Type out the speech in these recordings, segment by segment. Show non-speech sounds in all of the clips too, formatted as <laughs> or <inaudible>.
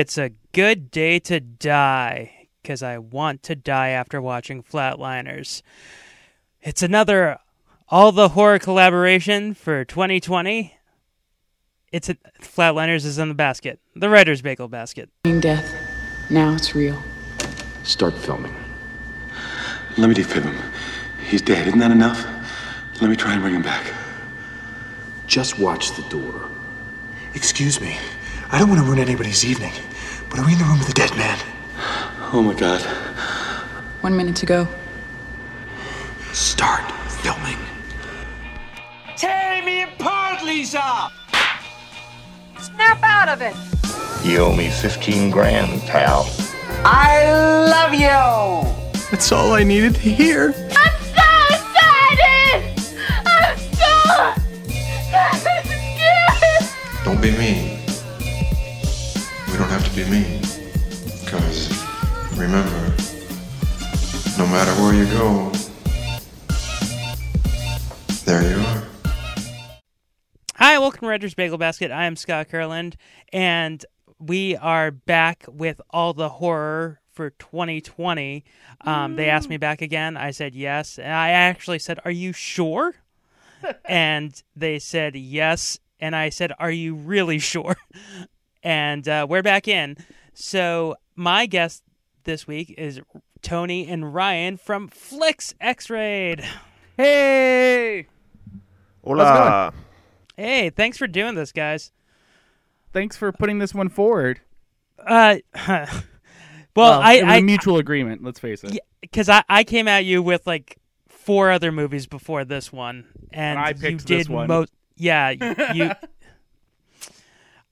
It's a good day to die because I want to die after watching Flatliners. It's another all the horror collaboration for 2020. It's a, Flatliners is in the basket, the writer's bagel basket. Death. Now it's real. Start filming. Let me defib him. He's dead. Isn't that enough? Let me try and bring him back. Just watch the door. Excuse me. I don't want to ruin anybody's evening, but are we in the room with the dead man? Oh my god. One minute to go. Start filming. Tear me apart, Lisa! Snap out of it! You owe me 15 grand, pal. I love you! That's all I needed to hear. I'm so excited! I'm so scared! Don't be mean. We don't have to be mean. Because remember, no matter where you go, there you are. Hi, welcome to Writer's Bagel Basket. I am Scott Kurland, and we are back with all the horror for 2020. Um, they asked me back again. I said yes. And I actually said, Are you sure? <laughs> and they said yes. And I said, Are you really sure? <laughs> and uh, we're back in. So, my guest this week is Tony and Ryan from Flix X Raid. Hey! Hola. Hey, thanks for doing this, guys. Thanks for putting this one forward. Uh, <laughs> well, I, it was I a mutual agreement. Let's face it. because I, I came at you with like four other movies before this one, and, And I you picked did this one. most. Yeah, you. <laughs>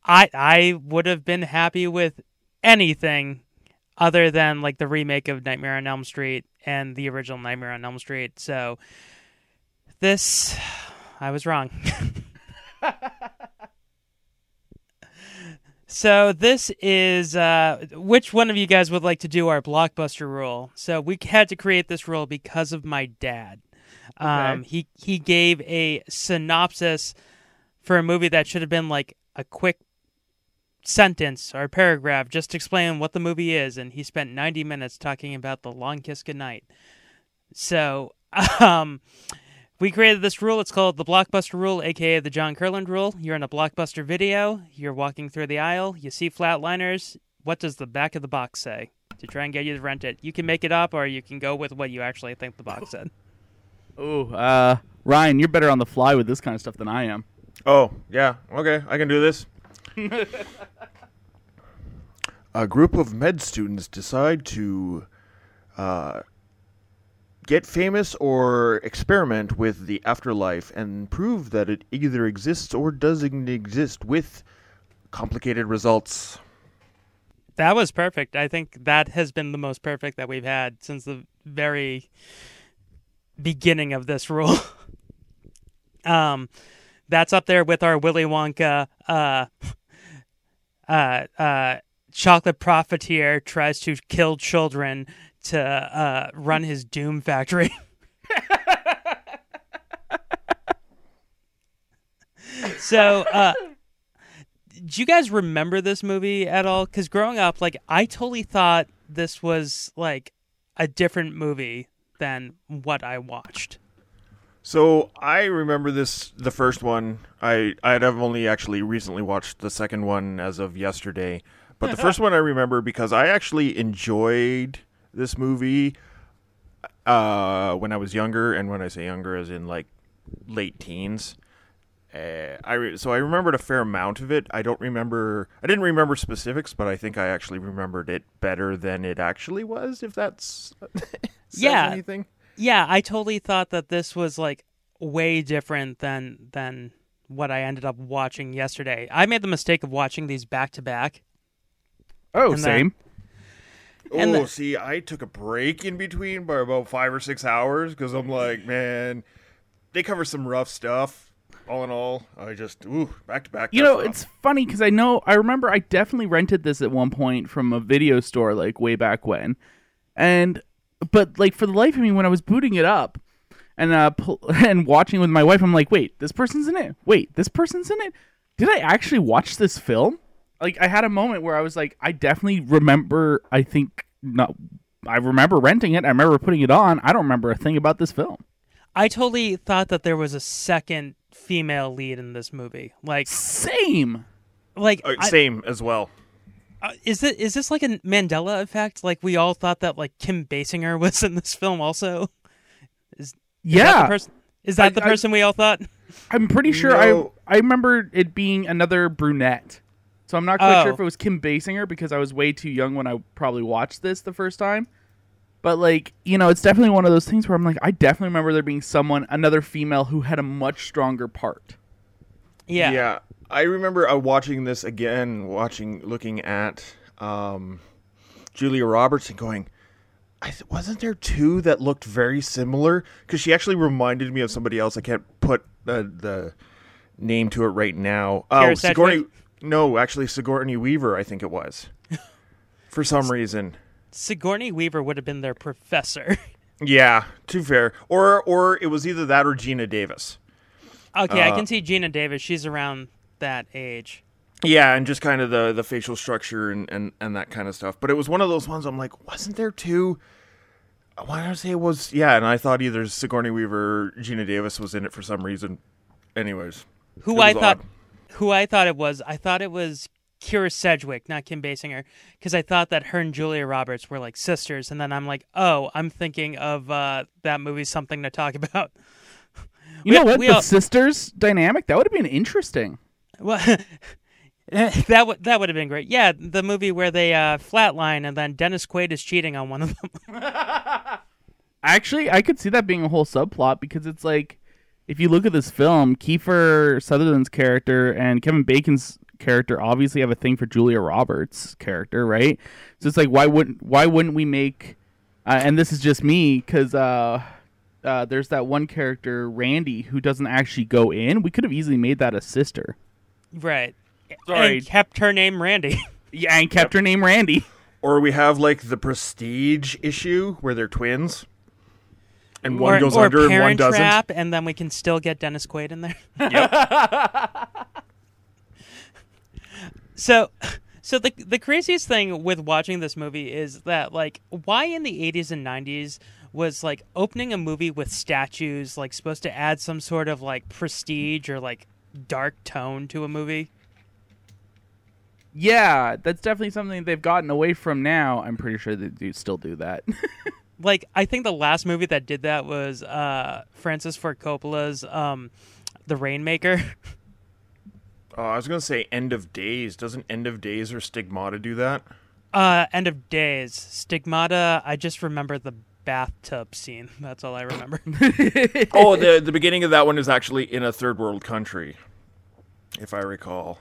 I I would have been happy with anything other than like the remake of Nightmare on Elm Street and the original Nightmare on Elm Street. So this, <sighs> I was wrong. <laughs> So this is uh, which one of you guys would like to do our blockbuster rule? So we had to create this rule because of my dad. Um, he he gave a synopsis for a movie that should have been like a quick sentence or paragraph just explaining what the movie is, and he spent ninety minutes talking about the Long Kiss Goodnight. So <laughs> um, we created this rule. It's called the Blockbuster Rule, aka the John Kurland Rule. You're in a blockbuster video, you're walking through the aisle, you see flatliners. What does the back of the box say? To try and get you to rent it. You can make it up or you can go with what you actually think the box said. <laughs> Oh, uh, Ryan, you're better on the fly with this kind of stuff than I am. Oh, yeah. Okay, I can do this. A group of med students decide to uh, get famous or experiment with the afterlife and prove that it either exists or doesn't exist with complicated results. That was perfect. I think that has been the most perfect that we've had since the very beginning of this rule. <laughs> um, that's up there with our Willy Wonka uh, uh, uh, chocolate profiteer tries to kill children to uh, run his doom factory. <laughs> so, uh, do you guys remember this movie at all? Because growing up, like I totally thought this was like a different movie than what I watched. So I remember this the first one. I I'd have only actually recently watched the second one as of yesterday. But the <laughs> first one I remember because I actually enjoyed this movie uh, when I was younger, and when I say younger, as in like late teens. Uh, I re- so I remembered a fair amount of it. I don't remember. I didn't remember specifics, but I think I actually remembered it better than it actually was. If that's <laughs> Yeah. anything. Yeah, I totally thought that this was like way different than than what I ended up watching yesterday. I made the mistake of watching these back to back. Oh, And then- same. And oh, the- see, I took a break in between by about five or six hours because I'm like, man, they cover some rough stuff. All in all, I just ooh back to back. You know, rough. it's funny because I know I remember I definitely rented this at one point from a video store like way back when, and but like for the life of me when I was booting it up and uh pl- <laughs> and watching with my wife, I'm like, wait, this person's in it. Wait, this person's in it. Did I actually watch this film? like I had a moment where I was like, I definitely remember. I think not. I remember renting it. I remember putting it on. I don't remember a thing about this film. I totally thought that there was a second female lead in this movie. Like same. Like Uh, I- same as well. Uh, is it is this like a Mandela effect? Like we all thought that like Kim Basinger <laughs> was in this film also. Is, is that Yeah. the person? Is that I- the I- person we all thought? I'm pretty sure No. I I remember it being another brunette. So I'm not quite sure Oh. if it was Kim Basinger because I was way too young when I probably watched this the first time. But like, you know, it's definitely one of those things where I'm like, I definitely remember there being someone, another female who had a much stronger part. Yeah. Yeah. I remember uh, watching this again, watching, looking at um, Julia Roberts and going, I th- wasn't there two that looked very similar? Because she actually reminded me of somebody else. I can't put the, the name to it right now. Oh, Sigourney. No, actually, Sigourney Weaver, I think it was. <laughs> For some reason. Sigourney Weaver would have been their professor. <laughs> Yeah, too fair. Or or it was either that or Geena Davis. Okay, I Uh, can see Geena Davis. She's around that age. Yeah, and just kind of the the facial structure and, and and that kind of stuff. But it was one of those ones I'm like, wasn't there two? Why did I say it was? Yeah, and I thought either Sigourney Weaver or Geena Davis was in it for some reason. Anyways, Who I thought, odd. who I thought it was, I thought it was Kyra Sedgwick, not Kim Basinger, because I thought that her and Julia Roberts were like sisters, and then I'm like, oh, I'm thinking of uh, that movie, something to talk <laughs> about. You We- know what? The all- sisters dynamic that would have been interesting. Well, <laughs> that would that would have been great. Yeah, the movie where they uh, flatline and then Dennis Quaid is cheating on one of them. <laughs> Actually, I could see that being a whole subplot because it's like, if you look at this film, Kiefer Sutherland's character and Kevin Bacon's character obviously have a thing for Julia Roberts' character, right? So it's like, why wouldn't why wouldn't we make? Uh, and this is just me because uh, uh, there's that one character Randy who doesn't actually go in. We could have easily made that a sister. right. Sorry. And kept her name Randy. <laughs> Yeah, and kept her name Randy. Or we have like the prestige issue where they're twins, and one or, goes or under and one doesn't. Trap, and then we can still get Dennis Quaid in there. Yep. <laughs> so, so the the craziest thing with watching this movie is that like, why in the '80s and '90s was like opening a movie with statues like supposed to add some sort of like prestige or like dark tone to a movie? Yeah, that's definitely something they've gotten away from now. I'm pretty sure they do still do that. <laughs> like I think the last movie that did that was uh Francis Ford Coppola's um The Rainmaker. <laughs> Oh, I was gonna say End of Days. Doesn't End of Days or Stigmata do that? Uh End of Days. Stigmata, I just remember the bathtub scene. <laughs> That's all I remember. <laughs> oh, the the beginning of that one is actually in a third world country, if I recall.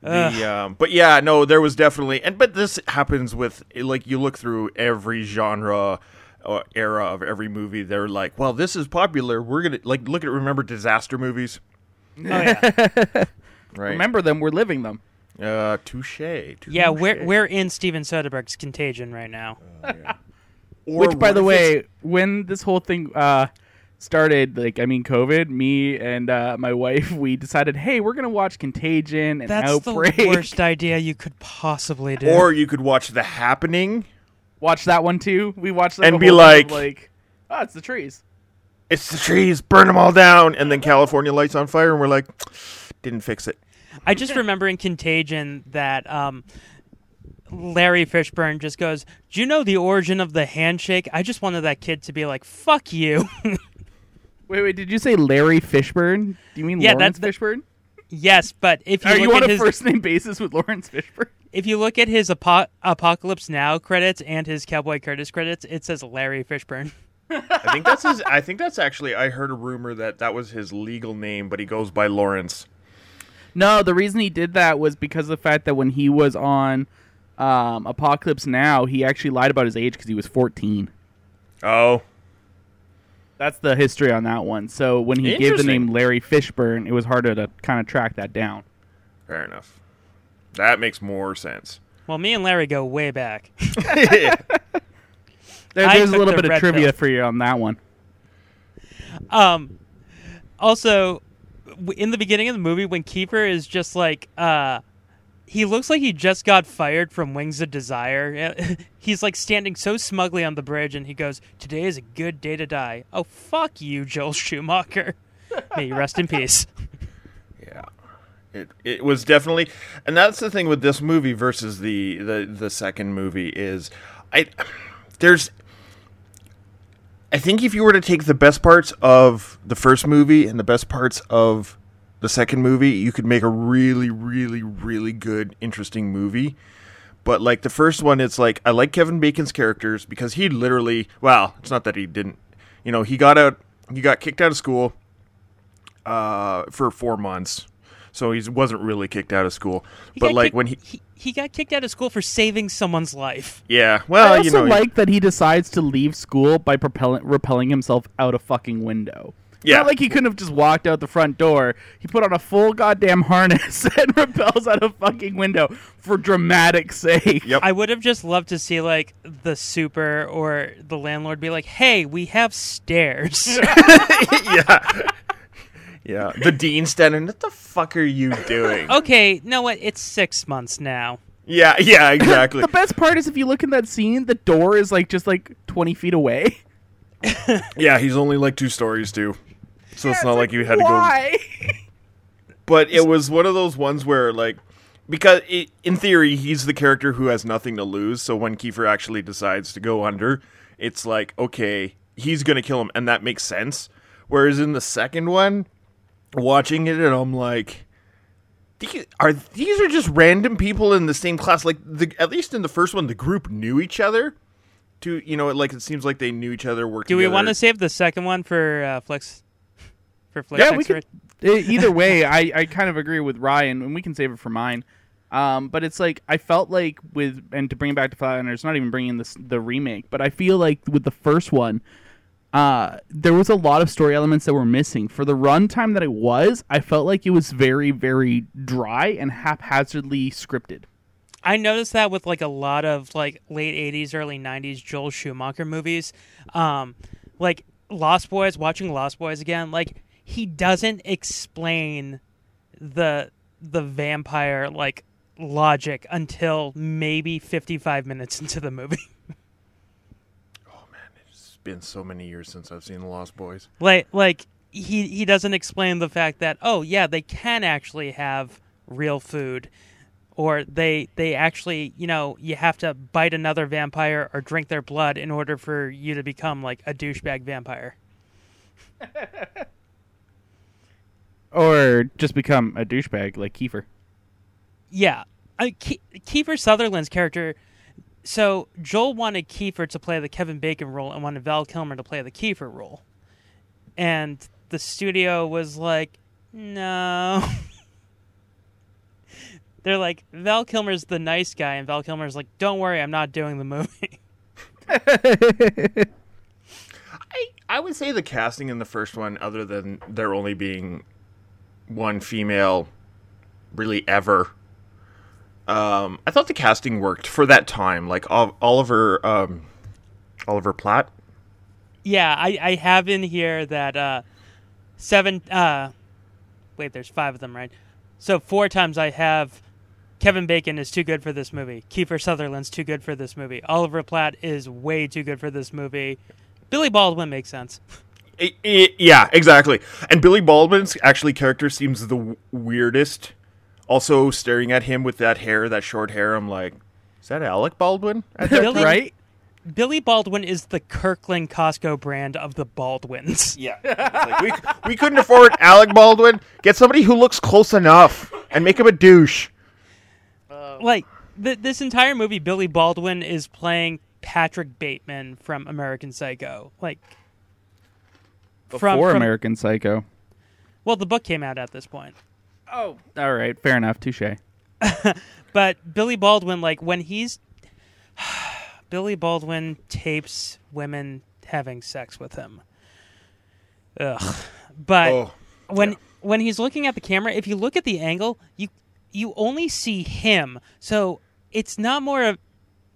The um, but yeah, no, there was definitely and but this happens with like you look through every genre or era of every movie. They're like, well, this is popular. We're gonna like look at remember disaster movies, Oh yeah. <laughs> right? Remember them, we're living them. Uh, touche. yeah, we're we're in Steven Soderbergh's Contagion right now. Or Which, by the if way, when this whole thing uh, started, like I mean, COVID, me and uh, my wife, <laughs> we decided, hey, we're gonna watch Contagion and That's Outbreak. the worst idea you could possibly do. Or you could watch The Happening. Watch that one too. We watched like, And be whole thing of, like- like, oh, it's the trees. It's the trees, burn them all down, and then California lights on fire, and we're like, didn't fix it. I just remember in Contagion that um, Larry Fishburne just goes, "Do you know the origin of the handshake?" I just wanted that kid to be like, "Fuck you." <laughs> Wait, wait, did you say Larry Fishburne? Do you mean Yeah, Lawrence that's Fishburne? yes, but if you Are look you on at a his first name basis with Lawrence Fishburne? if you look at his Apo- Apocalypse Now credits and his Cowboy Curtis credits, it says Larry Fishburne. I think that's his. I think that's actually. I heard a rumor that that was his legal name, but he goes by Lawrence. No, the reason he did that was because of the fact that when he was on um, Apocalypse Now, he actually lied about his age because he was 14. Oh, That's the history on that one. So when he gave the name Larry Fishburne, it was harder to kind of track that down. fair enough. That makes more sense. Well, me and Larry go way back. <laughs> <laughs> There, I there's a took little the bit of red trivia pill. for you on that one. Um, also, w- in the beginning of the movie, when Kiefer is just like, uh, he looks like he just got fired from Wings of Desire. <laughs> He's like standing so smugly on the bridge, and he goes, "Today is a good day to die." Oh fuck you, Joel Schumacher. <laughs> May you rest in peace. Yeah. It it was definitely and that's the thing with this movie versus the the the second movie is I there's I think if you were to take the best parts of the first movie and the best parts of the second movie, you could make a really really really good interesting movie. But like the first one it's like I like Kevin Bacon's characters because he literally well, it's not that he didn't you know, he got out he got kicked out of school uh, for four months, so he wasn't really kicked out of school. He but like kicked- when he, he he got kicked out of school for saving someone's life. yeah, well, I also you know, like that he decides to leave school by propelling, repelling himself out a fucking window. It's Yeah. Not like he couldn't have just walked out the front door. He put on a full goddamn <laughs> harness and <laughs> repels out a fucking window for dramatic sake. Yep. I would have just loved to see like the super or the landlord be like, "Hey, we have stairs." <laughs> yeah, yeah. The dean standing. What the fuck are you doing? okay, know what? It's six months now. Yeah, yeah, exactly. the best part is if you look in that scene, the door is like just like 20 feet away. yeah, he's only like two stories too, so it's not like, you had to go. <laughs> But it was one of those ones where like. Because i in theory, he's the character who has nothing to lose. So when Kiefer actually decides to go under, it's like, okay, he's going to kill him. And that makes sense. Whereas in the second one, watching it, and I'm like, "These- are these are just random people in the same class? Like, the, at least in the first one, the group knew each other. To you know, like it seems like they knew each other. Worked Do we want to save the second one for uh, Flex? For Flex yeah, we could. <laughs> Either way, I, I kind of agree with Ryan, and we can save it for mine. Um, but it's like I felt like with and to bring it back to Flatliners, not even bringing this the remake, but I feel like with the first one, uh, there was a lot of story elements that were missing. For the runtime that it was, I felt like it was very very dry and haphazardly scripted. I noticed that with like a lot of like late '80s, early '90s Joel Schumacher movies, um, like Lost Boys. Watching Lost Boys again, like he doesn't explain the the vampire like logic until maybe 55 minutes into the movie. <laughs> Oh man, it's been so many years since I've seen The Lost Boys. like like he he doesn't explain the fact that oh yeah they can actually have real food or they they actually you know you have to bite another vampire or drink their blood in order for you to become like a douchebag vampire <laughs> Or just become a douchebag like Kiefer. yeah Ke- Kiefer Sutherland's character so Joel wanted Kiefer to play the Kevin Bacon role and wanted Val Kilmer to play the Kiefer role and the studio was like no <laughs> they're like Val Kilmer's the nice guy, and Val Kilmer's like, "Don't worry, I'm not doing the movie." <laughs> I I would say the casting in the first one, other than there only being one female, really ever. Um, I thought the casting worked for that time. Like Ol- Oliver, um, Oliver Platt. yeah, I, I have in here that uh, seven. Uh, wait, there's five of them, right? So four times I have Kevin Bacon is too good for this movie. Kiefer Sutherland's too good for this movie. Oliver Platt is way too good for this movie. Billy Baldwin makes sense. I- I- yeah, exactly. And Billy Baldwin's actually character seems the w- weirdest. Also, staring at him with that hair, that short hair, I'm like, is that Alec Baldwin? At that Billy, right? Billy Baldwin is the Kirkland Costco brand of the Baldwins. Yeah. <laughs> Like, we, we couldn't afford Alec Baldwin. Get somebody who looks close enough and make him a douche. Um, like th- this entire movie, Billy Baldwin is playing Patrick Bateman from American Psycho. Like Before American Psycho. Well, the book came out at this point. Oh, all right, fair enough. Touche. <laughs> But Billy Baldwin, like when he's <sighs> Billy Baldwin tapes women having sex with him. Ugh. But Oh, when when he's looking at the camera, if you look at the angle, you you only see him. So it's not more of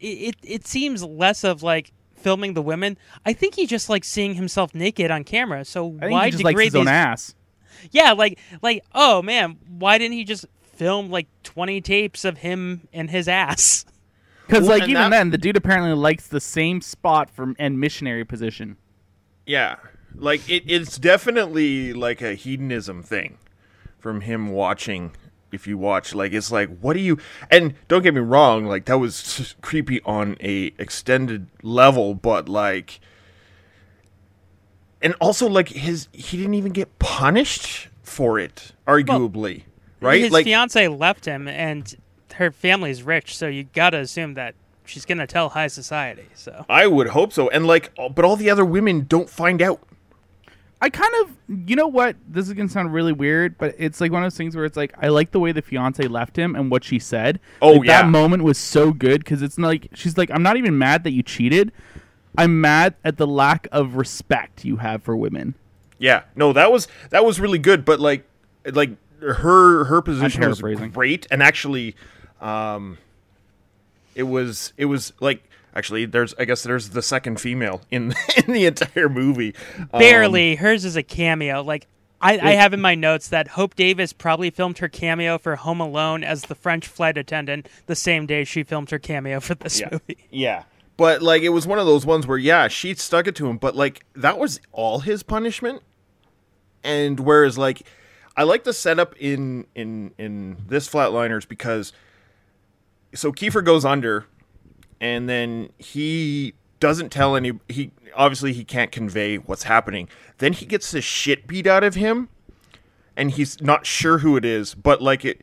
it. It, it seems less of like filming the women. I think he just likes seeing himself naked on camera. So I think why he just likes degrade his own these? ass. Yeah, like like oh man, why didn't he just film like 20 tapes of him and his ass. <laughs> Because Well, like even that- then, the dude apparently likes the same spot from and missionary position. Yeah, like it, it's definitely like a hedonism thing from him watching. If you watch, like it's like, what do you? And don't get me wrong, like that was <laughs> creepy on a extended level, but like, and also like his he didn't even get punished for it, arguably, right? His like fiance left him, and her family's rich, so you gotta assume that she's gonna tell high society. So I would hope so, and like, but all the other women don't find out. I kind of, you know what? This is gonna sound really weird, but it's like one of those things where it's like I like the way the fiance left him and what she said. Oh, Like, yeah. that moment was so good because it's like she's like, I'm not even mad that you cheated. I'm mad at the lack of respect you have for women. Yeah, no, that was that was really good, but like like her her position was great, and actually, um, it was it was like actually there's I guess there's the second female in <laughs> in the entire movie. Um, barely. Hers is a cameo. Like I, I have in my notes that Hope Davis probably filmed her cameo for Home Alone as the French flight attendant the same day she filmed her cameo for this yeah, movie. <laughs> yeah. But like it was one of those ones where yeah, she stuck it to him, but like that was all his punishment. And whereas like I like the setup in in in this flatliners because so Kiefer goes under and then he doesn't tell any he obviously he can't convey what's happening. Then he gets the shit beat out of him and he's not sure who it is, but like it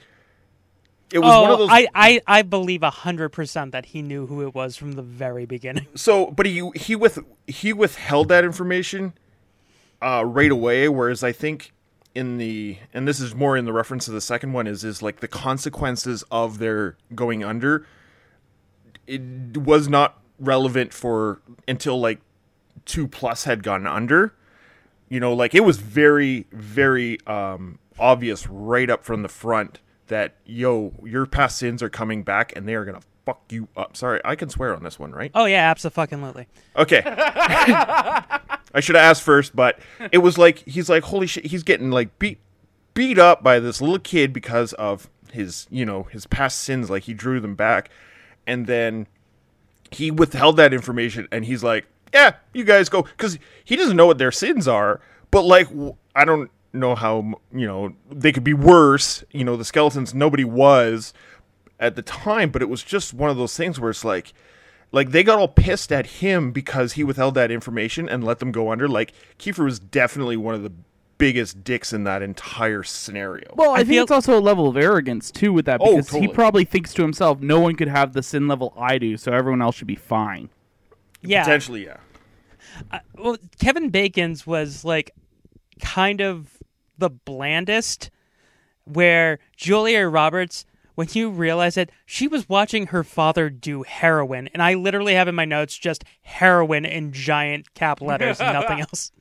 it was oh, one of those I, I, I believe hundred percent that he knew who it was from the very beginning. <laughs> So, but he he with he withheld that information uh, right away. Whereas I think in the and this is more in the reference to the second one is is like the consequences of their going under. It was not relevant for until like two plus had gone under. You know, like it was very very um, obvious right up from the front that yo your past sins are coming back and they are gonna fuck you up. Sorry, I can swear on this one, right? Oh yeah, absolutely. Okay. <laughs> I should have asked first, but it was like he's like holy shit, he's getting like beat beat up by this little kid because of his, you know, his past sins like he drew them back and then he withheld that information and he's like, "Yeah, you guys go cuz he doesn't know what their sins are, but like i don't know how, you know, they could be worse, you know, the skeletons nobody was at the time, but it was just one of those things where it's like like they got all pissed at him because he withheld that information and let them go under. Like Kiefer was definitely one of the biggest dicks in that entire scenario. Well, I, I think feel- it's also a level of arrogance too with that Oh, because he probably thinks to himself, no one could have the sin level I do, so everyone else should be fine. Yeah. Potentially, yeah. Uh, well, Kevin Bacon's was like kind of the blandest, where Julia Roberts, when you realize it, she was watching her father do heroin, and I literally have in my notes just heroin in giant cap letters and nothing <laughs> else.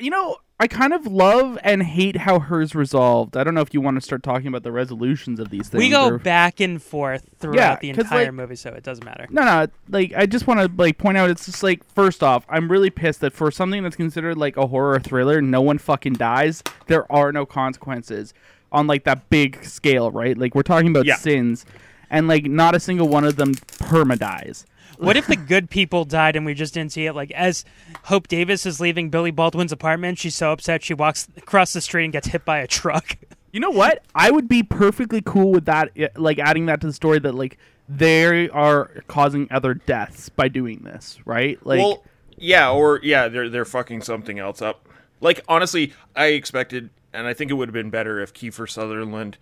You know, I kind of love and hate how hers resolved. I don't know if you want to start talking about the resolutions of these things. We go or- back and forth throughout Yeah, the entire like- movie, so it doesn't matter. No, no, like I just want to like point out it's just like first off, I'm really pissed that for something that's considered like a horror thriller, no one fucking dies. There are no consequences on like that big scale, right? Like we're talking about Yeah. sins and like not a single one of them perma dies. What if the good people died and we just didn't see it? Like as Hope Davis is leaving Billy Baldwin's apartment, she's so upset she walks across the street and gets hit by a truck. <laughs> You know what? I would be perfectly cool with that eh, like adding that to the story that like they are causing other deaths by doing this, right? Like well, yeah, or yeah, they're they're fucking something else up. Like honestly, I expected, and I think it would have been better if Kiefer Sutherland,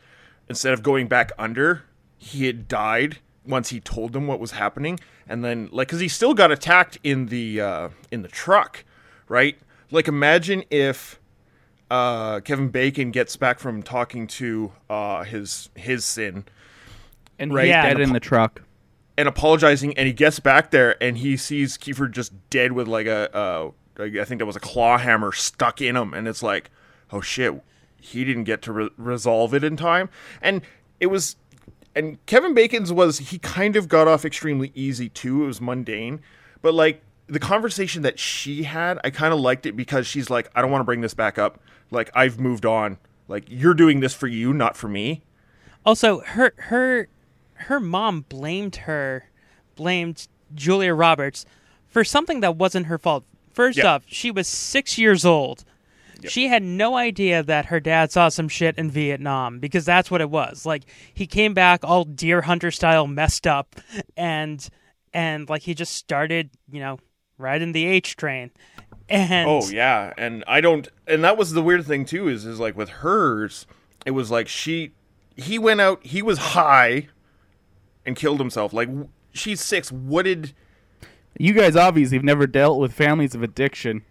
instead of going back under, he had died once he told them what was happening, and then like because he still got attacked in the uh, in the truck, right? Like imagine if uh, Kevin Bacon gets back from talking to uh, his his sin and right, he's Yeah. dead in the truck. and apologizing, and he gets back there and he sees Kiefer just dead with like a, uh, I think that was a claw hammer stuck in him, and it's like, oh shit, he didn't get to re- resolve it in time, and it was, and Kevin Bacon's was he kind of got off extremely easy too. It was mundane, but like the conversation that she had, I kind of liked it because she's like, I don't want to bring this back up. Like I've moved on. Like you're doing this for you, not for me. Also, her her her mom blamed her, blamed Julia Roberts for something that wasn't her fault. First Yeah. off, she was six years old. She had no idea that her dad saw some shit in Vietnam because that's what it was. Like he came back all deer hunter style messed up and and like he just started, you know, riding the H train. And Oh yeah, and I don't. And that was the weird thing too. Is is like with hers, it was like she, he went out. He was high, and killed himself. Like she's six. What did? You guys obviously have never dealt with families of addiction.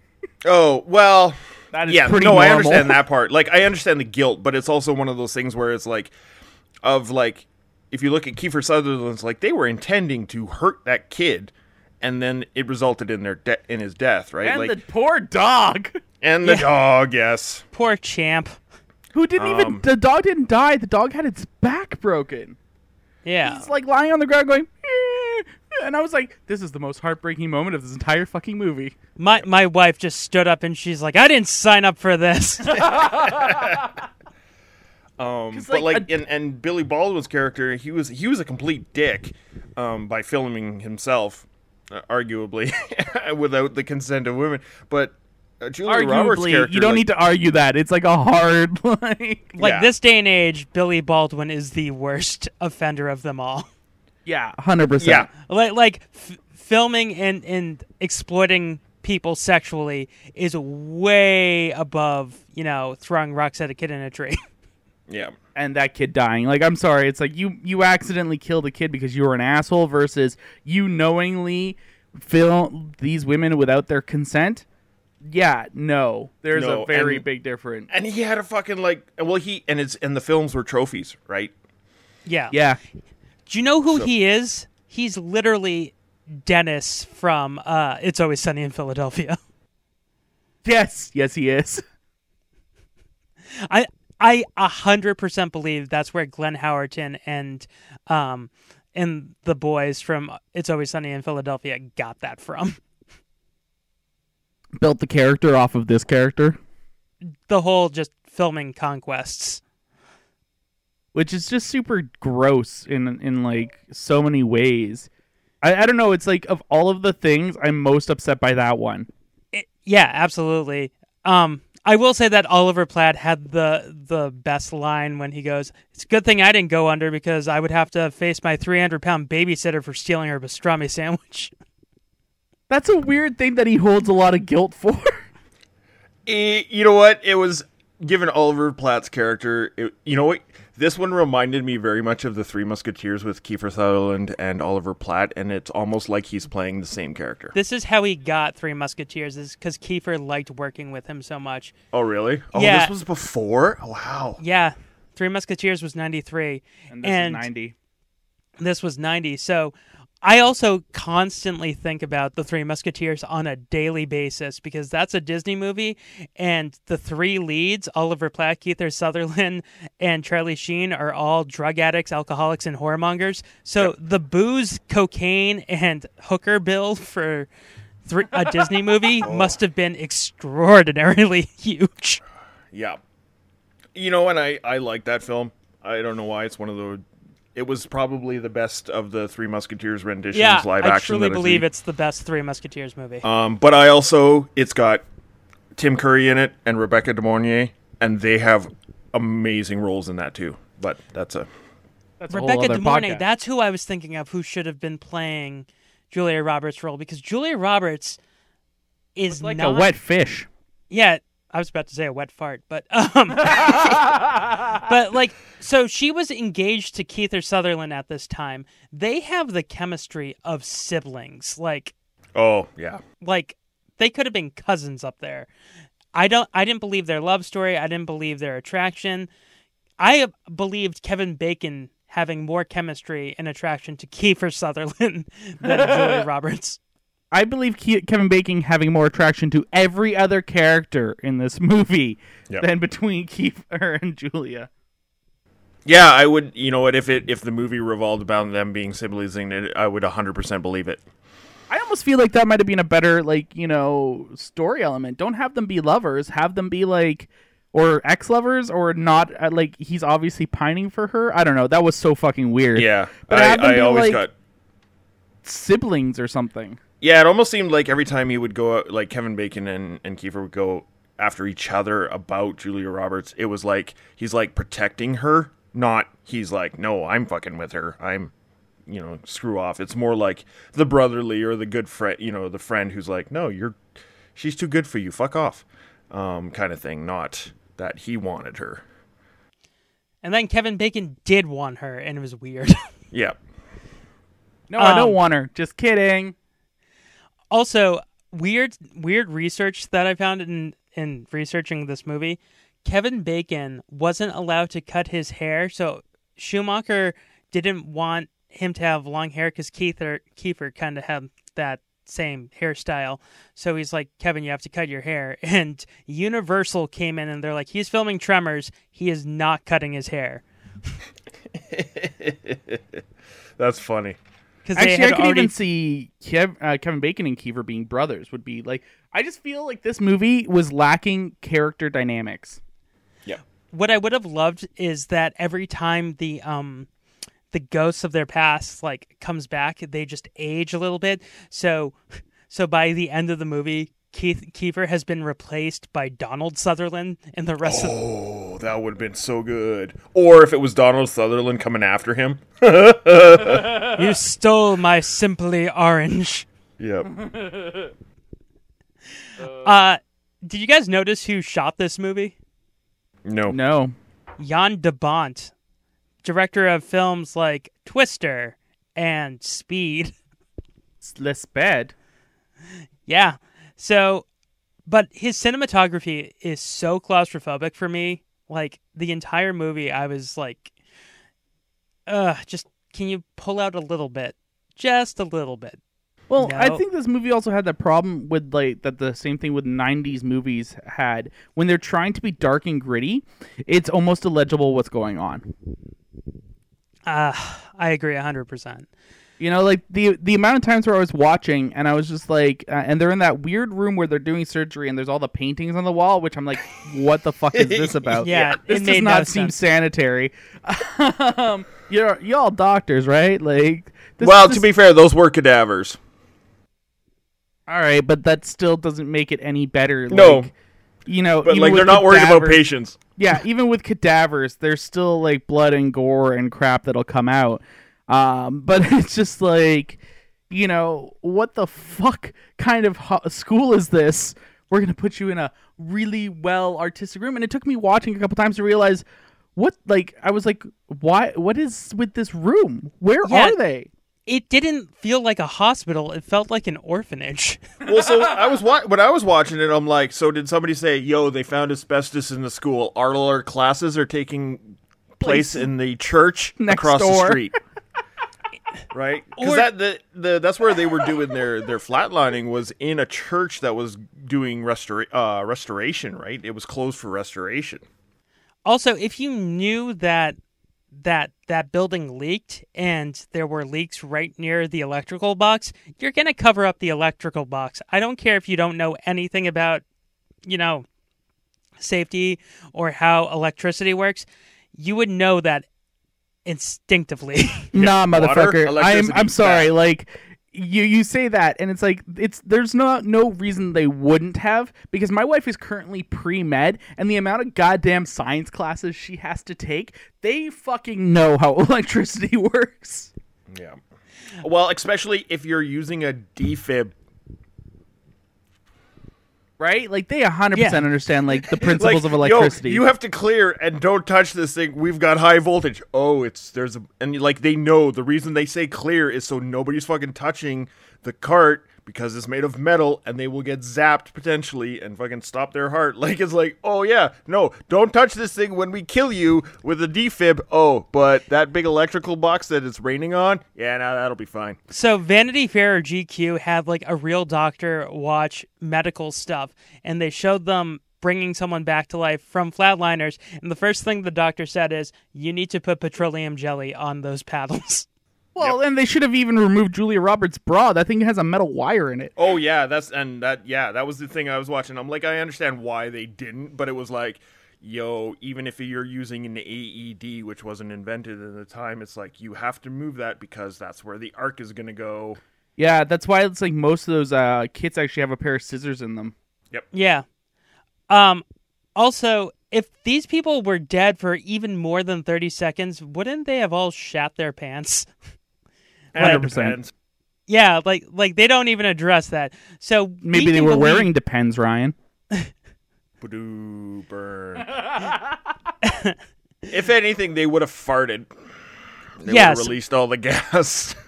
Oh well. That is yeah, pretty no, I understand that <laughs> part. Like I understand the guilt, but it's also one of those things where it's like, of like, if you look at Kiefer Sutherland's, like they were intending to hurt that kid, and then it resulted in their de- in his death, right? And like the poor dog. and the <laughs> Yeah. dog, yes. poor champ. Who didn't even Um, the dog didn't die. The dog had its back broken. Yeah. It's like lying on the ground going and I was like, this is the most heartbreaking moment of this entire fucking movie. My my wife just stood up and she's like, "I didn't sign up for this." <laughs> Um, <laughs> 'Cause, but like, like, and, and Billy Baldwin's character, he was he was a complete dick um, by filming himself, uh, arguably, <laughs> without the consent of women. But uh, Julia Roberts' character, you don't like, need to argue that. It's like a hard like like Yeah. this day and age, Billy Baldwin is the worst offender of them all. Yeah, hundred percent. Yeah, like like f- filming and and exploiting people sexually is way above you know throwing rocks at a kid in a tree. <laughs> yeah, and that kid dying. Like, I'm sorry, it's like you you accidentally killed a kid because you were an asshole versus you knowingly film these women without their consent. Yeah, no, there's No, a very and- big difference. and he had a fucking like, well, he and it's and the films were trophies, right? yeah. Yeah, Do you know who So- he is? He's literally Dennis from uh, It's Always Sunny in Philadelphia. <laughs> yes, yes, he is. I I a hundred percent believe that's where Glenn Howerton and um and the boys from It's Always Sunny in Philadelphia got that from. <laughs> Built the character off of this character, The whole just filming conquests. Which is just super gross in in like so many ways. I, I don't know. It's like of all of the things, I'm most upset by that one. It- yeah, absolutely. Um, I will say that Oliver Platt had the the best line when he goes, "It's a good thing I didn't go under because I would have to face my 300 pound babysitter for stealing her pastrami sandwich." <laughs> That's a weird thing that he holds a lot of guilt for. <laughs> Eh, you know what? It was given Oliver Platt's character. It, you know what? This one reminded me very much of the Three Musketeers with Kiefer Sutherland and Oliver Platt, and it's almost like he's playing the same character. This is how he got Three Musketeers, is because Kiefer liked working with him so much. Oh, really? Oh, Yeah. this was before. Oh, wow. Yeah, Three Musketeers was 93, And this is 90. this was 90. So I also constantly think about the Three Musketeers on a daily basis because that's a Disney movie, and the three leads, Oliver Platt, Keith Sutherland, <laughs> and Charlie Sheen, are all drug addicts, alcoholics, and whoremongers. So the booze, cocaine, and hooker bill for a Disney movie <laughs> oh. must have been extraordinarily <laughs> huge. Yeah. You know, and I I like that film. I don't know why it's one of the. It was probably the best of the Three Musketeers renditions Yeah, live I action. truly I've believe it's the best Three Musketeers movie. Um, but I also it's got Tim Curry in it and Rebecca De Mornay, and they have amazing roles in that too. But that's a That's Rebecca De Mornay, podcast. that's who I was thinking of who should have been playing Julia Roberts' role because Julia Roberts is like not a wet fish. Yeah, I was about to say a wet fart, but um <laughs> But like so she was engaged to Keith or Sutherland at this time. They have the chemistry of siblings. Like oh yeah. like they could have been cousins up there. I don't I didn't believe their love story. I didn't believe their attraction. I believed Kevin Bacon having more chemistry and attraction to Kiefer Sutherland <laughs> than Julia <laughs> Roberts. I believe Ke- Kevin Bacon having more attraction to every other character in this movie Yep. than between Kiefer <laughs> and Julia. Yeah, I would. You know what? If it if the movie revolved about them being siblings, I would hundred percent believe it. I almost feel like that might have been a better, like, you know, story element. Don't have them be lovers. Have them be like or ex lovers or not. uh, Like he's obviously pining for her. I don't know. That was so fucking weird. Yeah, but I, have I always like, got. siblings or something. Yeah, it almost seemed like every time he would go, out, like Kevin Bacon and and Kiefer would go after each other about Julia Roberts. It was like he's like protecting her, not he's like, no, I'm fucking with her. I'm, you know, screw off. It's more like the brotherly or the good friend, you know, the friend who's like, no, you're, she's too good for you. Fuck off, um, kind of thing. Not that he wanted her. And then Kevin Bacon did want her, and it was weird. <laughs> Yeah. No, I don't Um, want her. Just kidding. Also, weird weird research that I found in in researching this movie. Kevin Bacon wasn't allowed to cut his hair, so Schumacher didn't want him to have long hair because Kiefer Kiefer kind of had that same hairstyle. So he's like, Kevin, you have to cut your hair. <laughs> And Universal came in and they're like, he's filming Tremors. He is not cutting his hair. <laughs> That's funny. Because Actually, I could already even see Kev, uh, Kevin Bacon and Kiefer being brothers. Would be like I just feel like this movie was lacking character dynamics. Yeah. what I would have loved is that every time the um the ghosts of their past like comes back, they just age a little bit. So so by the end of the movie, Keith Kiefer has been replaced by Donald Sutherland, and the rest of Oh, that would have been so good. Or if it was Donald Sutherland coming after him. <laughs> you stole my simply orange. Yep. <laughs> Uh, did you guys notice who shot this movie? No. No. Jan de Bont, director of films like Twister and Speed. It's less bad. Yeah. So, but his cinematography is so claustrophobic for me. Like the entire movie, I was like, "Uh, just can you pull out a little bit, just a little bit?" Well, I think this movie also had that problem with like that the same thing with '90s movies had when they're trying to be dark and gritty. It's almost illegible what's going on. Uh, I agree hundred percent. You know, like the the amount of times where I was watching and I was just like, uh, and they're in that weird room where they're doing surgery and there's all the paintings on the wall, which I'm like, what the fuck is this <laughs> about? Yeah, this it does made not no seem sense. sanitary. <laughs> um, you're you all doctors, right? Like, this, well, this- to be fair, those were cadavers. all right, but that still doesn't make it any better. No. like, you know, But like they're not worried about patients. Yeah, even with cadavers, there's still like blood and gore and crap that'll come out. Um, but <laughs> it's just like, you know, what the fuck kind of ho- school is this? We're gonna put you in a really well artistic room, and it took me watching a couple times to realize what. Like, I was like, why? What is with this room? Where Yeah. are they? It didn't feel like a hospital. It felt like an orphanage. <laughs> Well, so I was wa- when I was watching it, I'm like, so did somebody say, "Yo, they found asbestos in the school. All our classes are taking place Place in the church <laughs> next across the street." Right? <laughs> Because that the, the that's where they were doing their their flatlining was in a church that was doing restora- uh, restoration. Right? It was closed for restoration. Also, if you knew that that that building leaked and there were leaks right near the electrical box, you're going to cover up the electrical box. I don't care if you don't know anything about, you know, safety or how electricity works. You would know that instinctively. <laughs> nah, water, motherfucker. I'm I'm sorry. bad. Like you you say that, and it's like it's there's not no reason they wouldn't have because my wife is currently pre med, and the amount of goddamn science classes she has to take, they fucking know how <laughs> electricity works. Yeah. Well, especially if you're using a defib. Right? Like they 100% Yeah. understand like the <laughs> principles Like, of electricity. Yo, you have to clear and don't touch this thing. We've got high voltage. Oh, it's there's a and like they know the reason they say clear is so nobody's fucking touching the cart because it's made of metal and they will get zapped potentially and fucking stop their heart. <laughs> Like it's like, oh yeah, no, don't touch this thing when we kill you with a defib. Oh, but that big electrical box that it's raining on, yeah, now that'll be fine. So Vanity Fair or GQ had like a real doctor watch medical stuff, and they showed them bringing someone back to life from flatliners. And the first thing the doctor said is, "You need to put petroleum jelly on those paddles." <laughs> well, and they should have even removed Julia Roberts' bra. That thing has a metal wire in it. Oh yeah, that's and that yeah, that was the thing I was watching. I'm like, I understand why they didn't, but it was like, yo, even if you're using an AED, which wasn't invented at the time, it's like you have to move that because that's where the arc is going to go. Yeah, that's why it's like most of those uh, kits actually have a pair of scissors in them. Yep. Yeah. Um. Also, if these people were dead for even more than thirty seconds, wouldn't they have all shat their pants? <laughs> Hundred percent. Yeah, like like they don't even address that. So we Maybe they were believe- wearing depends, Ryan. Burn. <laughs> if anything, they would have farted. They would Yes. have released all the gas. <laughs>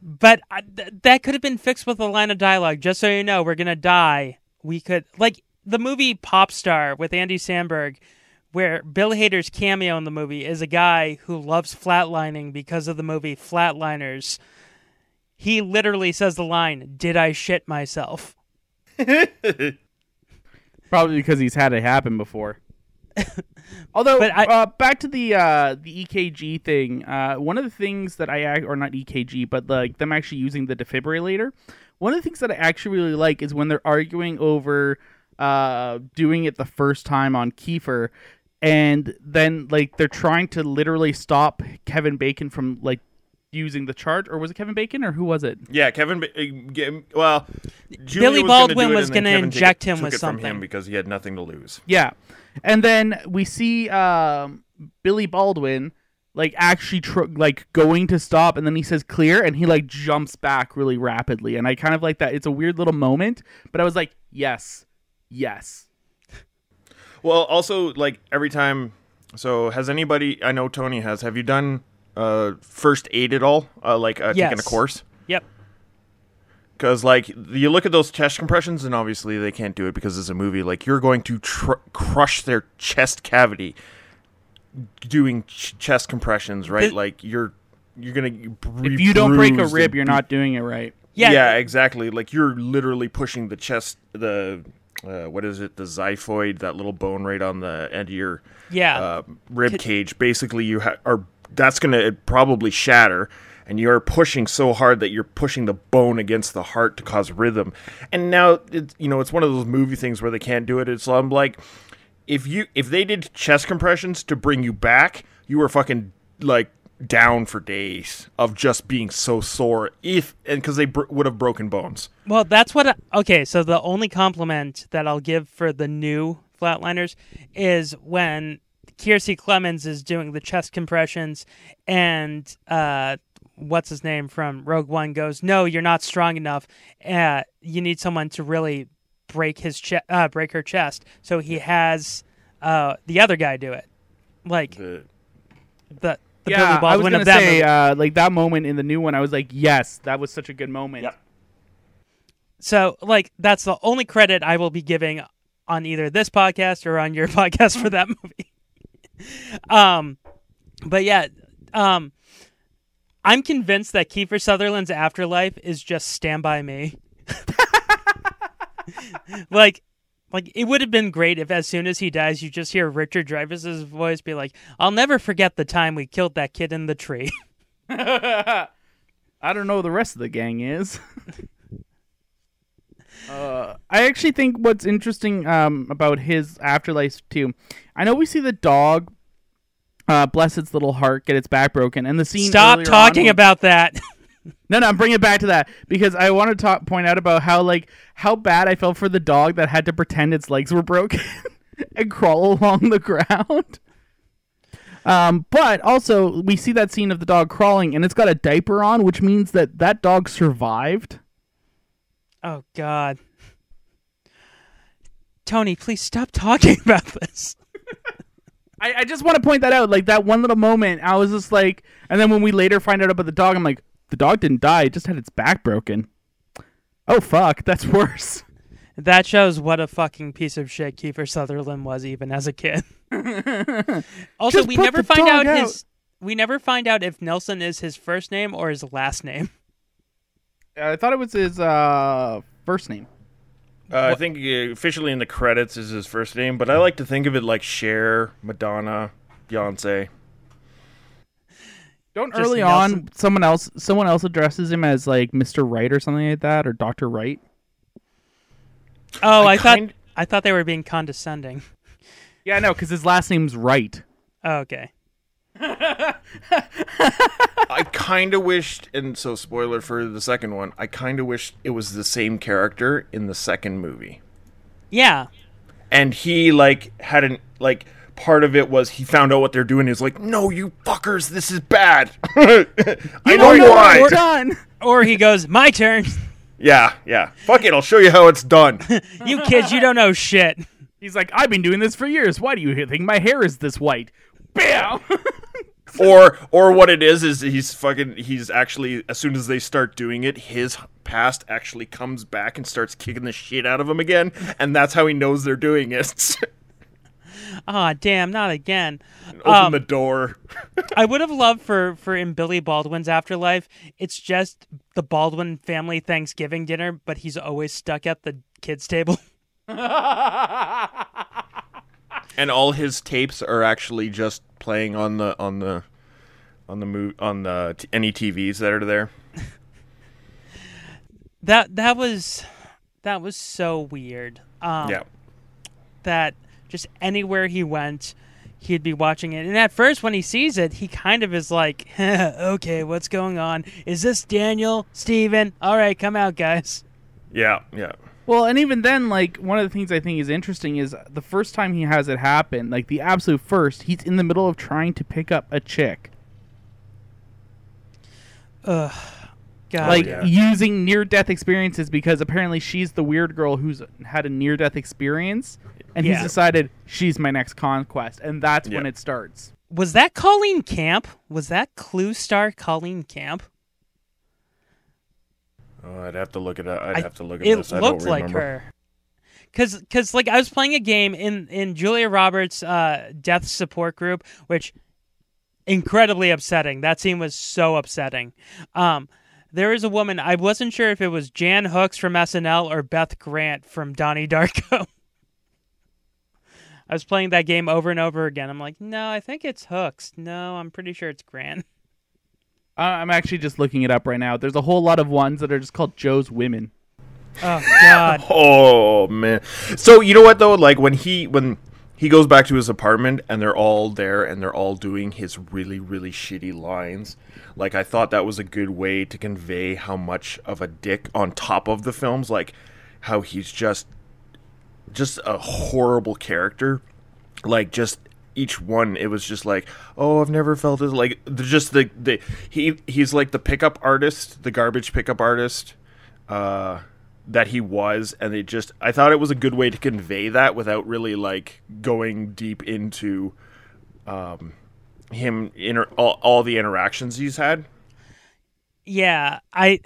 But uh, th- that could have been fixed with a line of dialogue. Just so you know, we're gonna die. We could like the movie Pop Star with Andy Samberg, where Bill Hader's cameo in the movie is a guy who loves flatlining because of the movie Flatliners. He literally says the line, "Did I shit myself?" <laughs> Probably because he's had it happen before. <laughs> Although, uh, back to the uh, the EKG thing, uh, one of the things that I or not EKG, but like them actually using the defibrillator. One of the things that I actually really like is when they're arguing over uh, doing it the first time on Kiefer, and then like they're trying to literally stop Kevin Bacon from like using the charge, or was it Kevin Bacon or who was it? yeah, Kevin. Ba- uh, Well, Julia Billy was gonna Baldwin was gonna Kevin took it- inject him with it from him something. because he had nothing to lose. Yeah. And then we see um, Billy Baldwin like actually tr- like going to stop and then he says clear and he like jumps back really rapidly and I kind of like that. It's a weird little moment, but I was like, "Yes. Yes." Well, also like every time. So has anybody? I know Tony has. Have you done uh, first aid at all? Uh, like uh, taking a course? Yep. Because like you look at those chest compressions, and obviously they can't do it because it's a movie. Like you're going to tr- crush their chest cavity doing ch- chest compressions, right? The- like you're you're gonna. be If you don't break a rib, you're be- not doing it right. Yeah, Yeah, exactly. Like you're literally pushing the chest, the uh, what is it, the xiphoid, that little bone right on the end of your Yeah. uh, rib cage. Basically, you ha- are that's gonna probably shatter, and you're pushing so hard that you're pushing the bone against the heart to cause rhythm. And now, it's, you know, it's one of those movie things where they can't do it. It's I'm like, if you if they did chest compressions to bring you back, you were fucking like down for days of just being so sore if and because they br- would have broken bones Well, that's what. I, okay, so the only compliment that I'll give for the new Flatliners is when Kiersey Clemons is doing the chest compressions, and uh, what's his name from Rogue One goes, "No, you're not strong enough. Uh, you need someone to really break his chest, uh, break her chest." So he has uh, the other guy do it, like the the, the yeah, Billy I was gonna of that say movie. uh, like that moment in the new one. I was like, "Yes, that was such a good moment." So, like, that's the only credit I will be giving on either this podcast or on your <laughs> podcast for that movie. <laughs> um, but yeah, um, I'm convinced that Kiefer Sutherland's afterlife is just Stand by Me. <laughs> like, like it would have been great if, as soon as he dies, you just hear Richard Dreyfuss's voice be like, "I'll never forget the time we killed that kid in the tree." <laughs> I don't know who the rest of the gang is. <laughs> uh, I actually think what's interesting um, about his afterlife too. I know we see the dog, uh, bless its little heart, get its back broken, and the scene. Stop talking on- about that. <laughs> No, no, I'm bringing it back to that because I want to talk, point out about how like how bad I felt for the dog that had to pretend its legs were broken <laughs> and crawl along the ground. Um, but also we see that scene of the dog crawling and it's got a diaper on, which means that that dog survived. Oh God. Tony, please stop talking <laughs> about this. I, I just want to point that out, like that one little moment. I was just like, and then when we later find out about the dog, I'm like, the dog didn't die; it just had its back broken. Oh fuck, that's <laughs> worse. That shows what a fucking piece of shit Kiefer Sutherland was even as a kid. <laughs> also, Just we never find out, out. his we never find out if Nelson is his first name or his last name. <laughs> I thought it was his uh, first name. uh, i think uh, officially in the credits is his first name but i like to think of it like Cher, madonna beyonce Don't Just early Nelson. on someone else someone else addresses him as like Mr. Wright or something like that or Dr. Wright. Oh, I, I thought kind- I thought they were being condescending. Yeah, no, because his last name's Wright. Oh, okay. <laughs> <laughs> I kind of wished, and so spoiler for the second one, I kind of wished it was the same character in the second movie. Yeah. And he, like, had an, like, part of it was he found out what they're doing. He's like, no, you fuckers, this is bad. <laughs> I know know why. it's done. Or he goes, my turn. Yeah, yeah. Fuck it, I'll show you how it's done. <laughs> you kids, you don't know shit. He's like, I've been doing this for years. Why do you think my hair is this white? Bam! <laughs> or or what it is is he's fucking he's actually as soon as they start doing it his past actually comes back and starts kicking the shit out of him again and that's how he knows they're doing it Ah, damn, not again. open Um, the door I would have loved for for in Billy Baldwin's afterlife. It's just the Baldwin family Thanksgiving dinner, but he's always stuck at the kids' table. <laughs> and all his tapes are actually just playing on the on the on the mo- on the t- any TVs that are there That that was that was so weird. Um, yeah That just anywhere he went, he'd be watching it. And at first, when he sees it, he kind of is like, <laughs> "Okay, what's going on? Is this Daniel? Steven? All right, come out, guys." yeah yeah Well, and even then, like one of the things I think is interesting is the first time he has it happen, like the absolute first, he's in the middle of trying to pick up a chick, Ugh, God. like using near-death experiences because apparently she's the weird girl who's had a near-death experience, and Yeah. he's decided she's my next conquest, and that's when it starts. was that Colleen Camp? Was that Clue star Colleen Camp? oh, I'd have to look it up I'd I- have to look at it this I looked don't like her. Cause, cause, like I was playing a game in in Julia Roberts' uh, death support group, which incredibly upsetting. That scene was so upsetting. Um, there is a woman. I wasn't sure if it was Jan Hooks from SNL or Beth Grant from Donnie <laughs> Darko. I was playing that game over and over again. I'm like, no, I think it's Hooks. No, I'm pretty sure it's Grant. Uh, I'm actually just looking it up right now. There's a whole lot of ones that are just called Joe's Women. Oh God. <laughs> Oh man. So you know what though? Like when he when he goes back to his apartment and they're all there and they're all doing his really really shitty lines. Like I thought that was a good way to convey how much of a dick on top of the films like how he's just just a horrible character. Like just each one it was just like oh i've never felt as like just the the he he's like the pickup artist the garbage pickup artist uh that he was and it just i thought it was a good way to convey that without really like going deep into um him inter- all, all the interactions he's had? Yeah i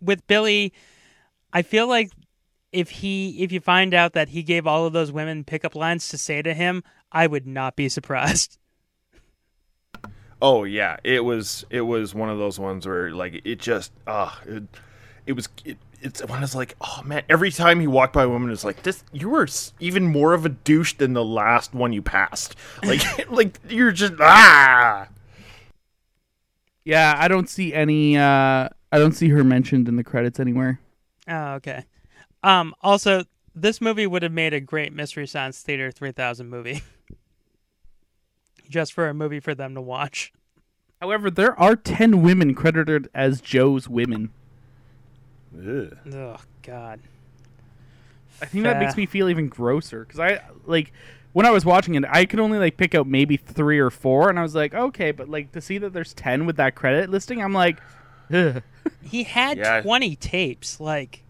with billy i feel like if he if you find out that he gave all of those women pickup lines to say to him i would not be <laughs> surprised. Oh yeah. It was it was one of those ones where like it just ah it, it was it, it's one is like oh man every time he walked by a woman it's like this you were even more of a douche than the last one you passed like <laughs> <laughs> like you're just ah Yeah, I don't see any. Uh, I don't see her mentioned in the credits anywhere. oh okay um also this movie would have made a great mystery science theater 3000 movie <laughs> just for a movie for them to watch However, there are ten women credited as Joe's women. Oh god I think that makes me feel even grosser because I like when I was watching it, I could only like pick out maybe three or four, and I was like, okay, but like to see that there's ten with that credit listing, I'm like, Ugh. <laughs> he had Yeah. 20 tapes like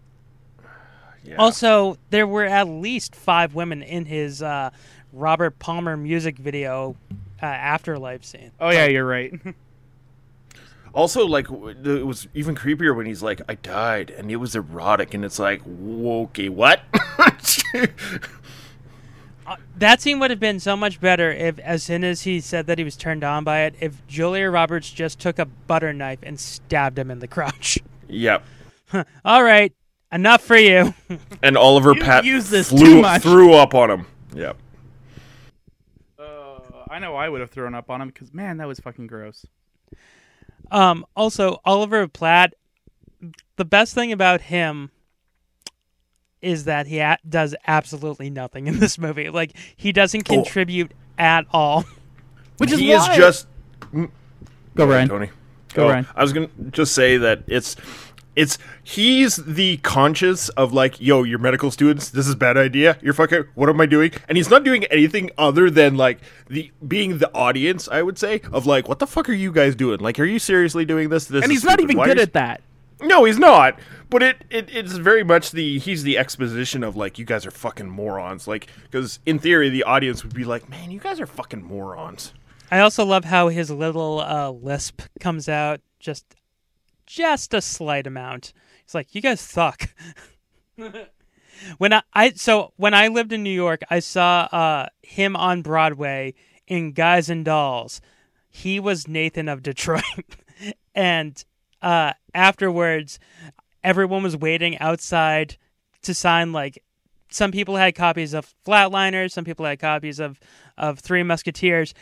also there were at least five women in his uh, robert palmer music video uh, afterlife scene oh yeah, you're right. <laughs> Also, like it was even creepier when he's like, "I died," and it was erotic, and it's like, "Whoa, "Okay, what?" <laughs> that scene would have been so much better if as soon as he said that he was turned on by it if julia roberts just took a butter knife and stabbed him in the crotch <laughs> yep. <laughs> all right enough for you And Oliver You Pat use this flew too much. threw up on him. Yep. Uh, I know I would have thrown up on him because man, that was fucking gross. Um, also, Oliver Platt, the best thing about him, is that he a- does absolutely nothing in this movie. Like he doesn't Oh. contribute at all. <laughs> Which is he why- is just Go, Ryan. Tony. Go, Oh, Ryan. I was gonna just say that it's it's he's the conscious of like, yo, you're medical students. This is a bad idea. You're fucking. What am I doing? And he's not doing anything other than like the being the audience. I would say of like, what the fuck are you guys doing? Like, are you seriously doing this? This and he's not even good at that. No, he's not. But it, it it's very much the he's the exposition of like you guys are fucking morons. Like because in theory the audience would be like, man, you guys are fucking morons. I also love how his little uh, lisp comes out just just a slight amount. He's like you guys suck. <laughs> when I, I so when I lived in New York, I saw uh, him on Broadway in Guys and Dolls. He was Nathan of Detroit, <laughs> and uh, afterwards, everyone was waiting outside to sign like some people had copies of Flatliners, some people had copies of of Three Musketeers,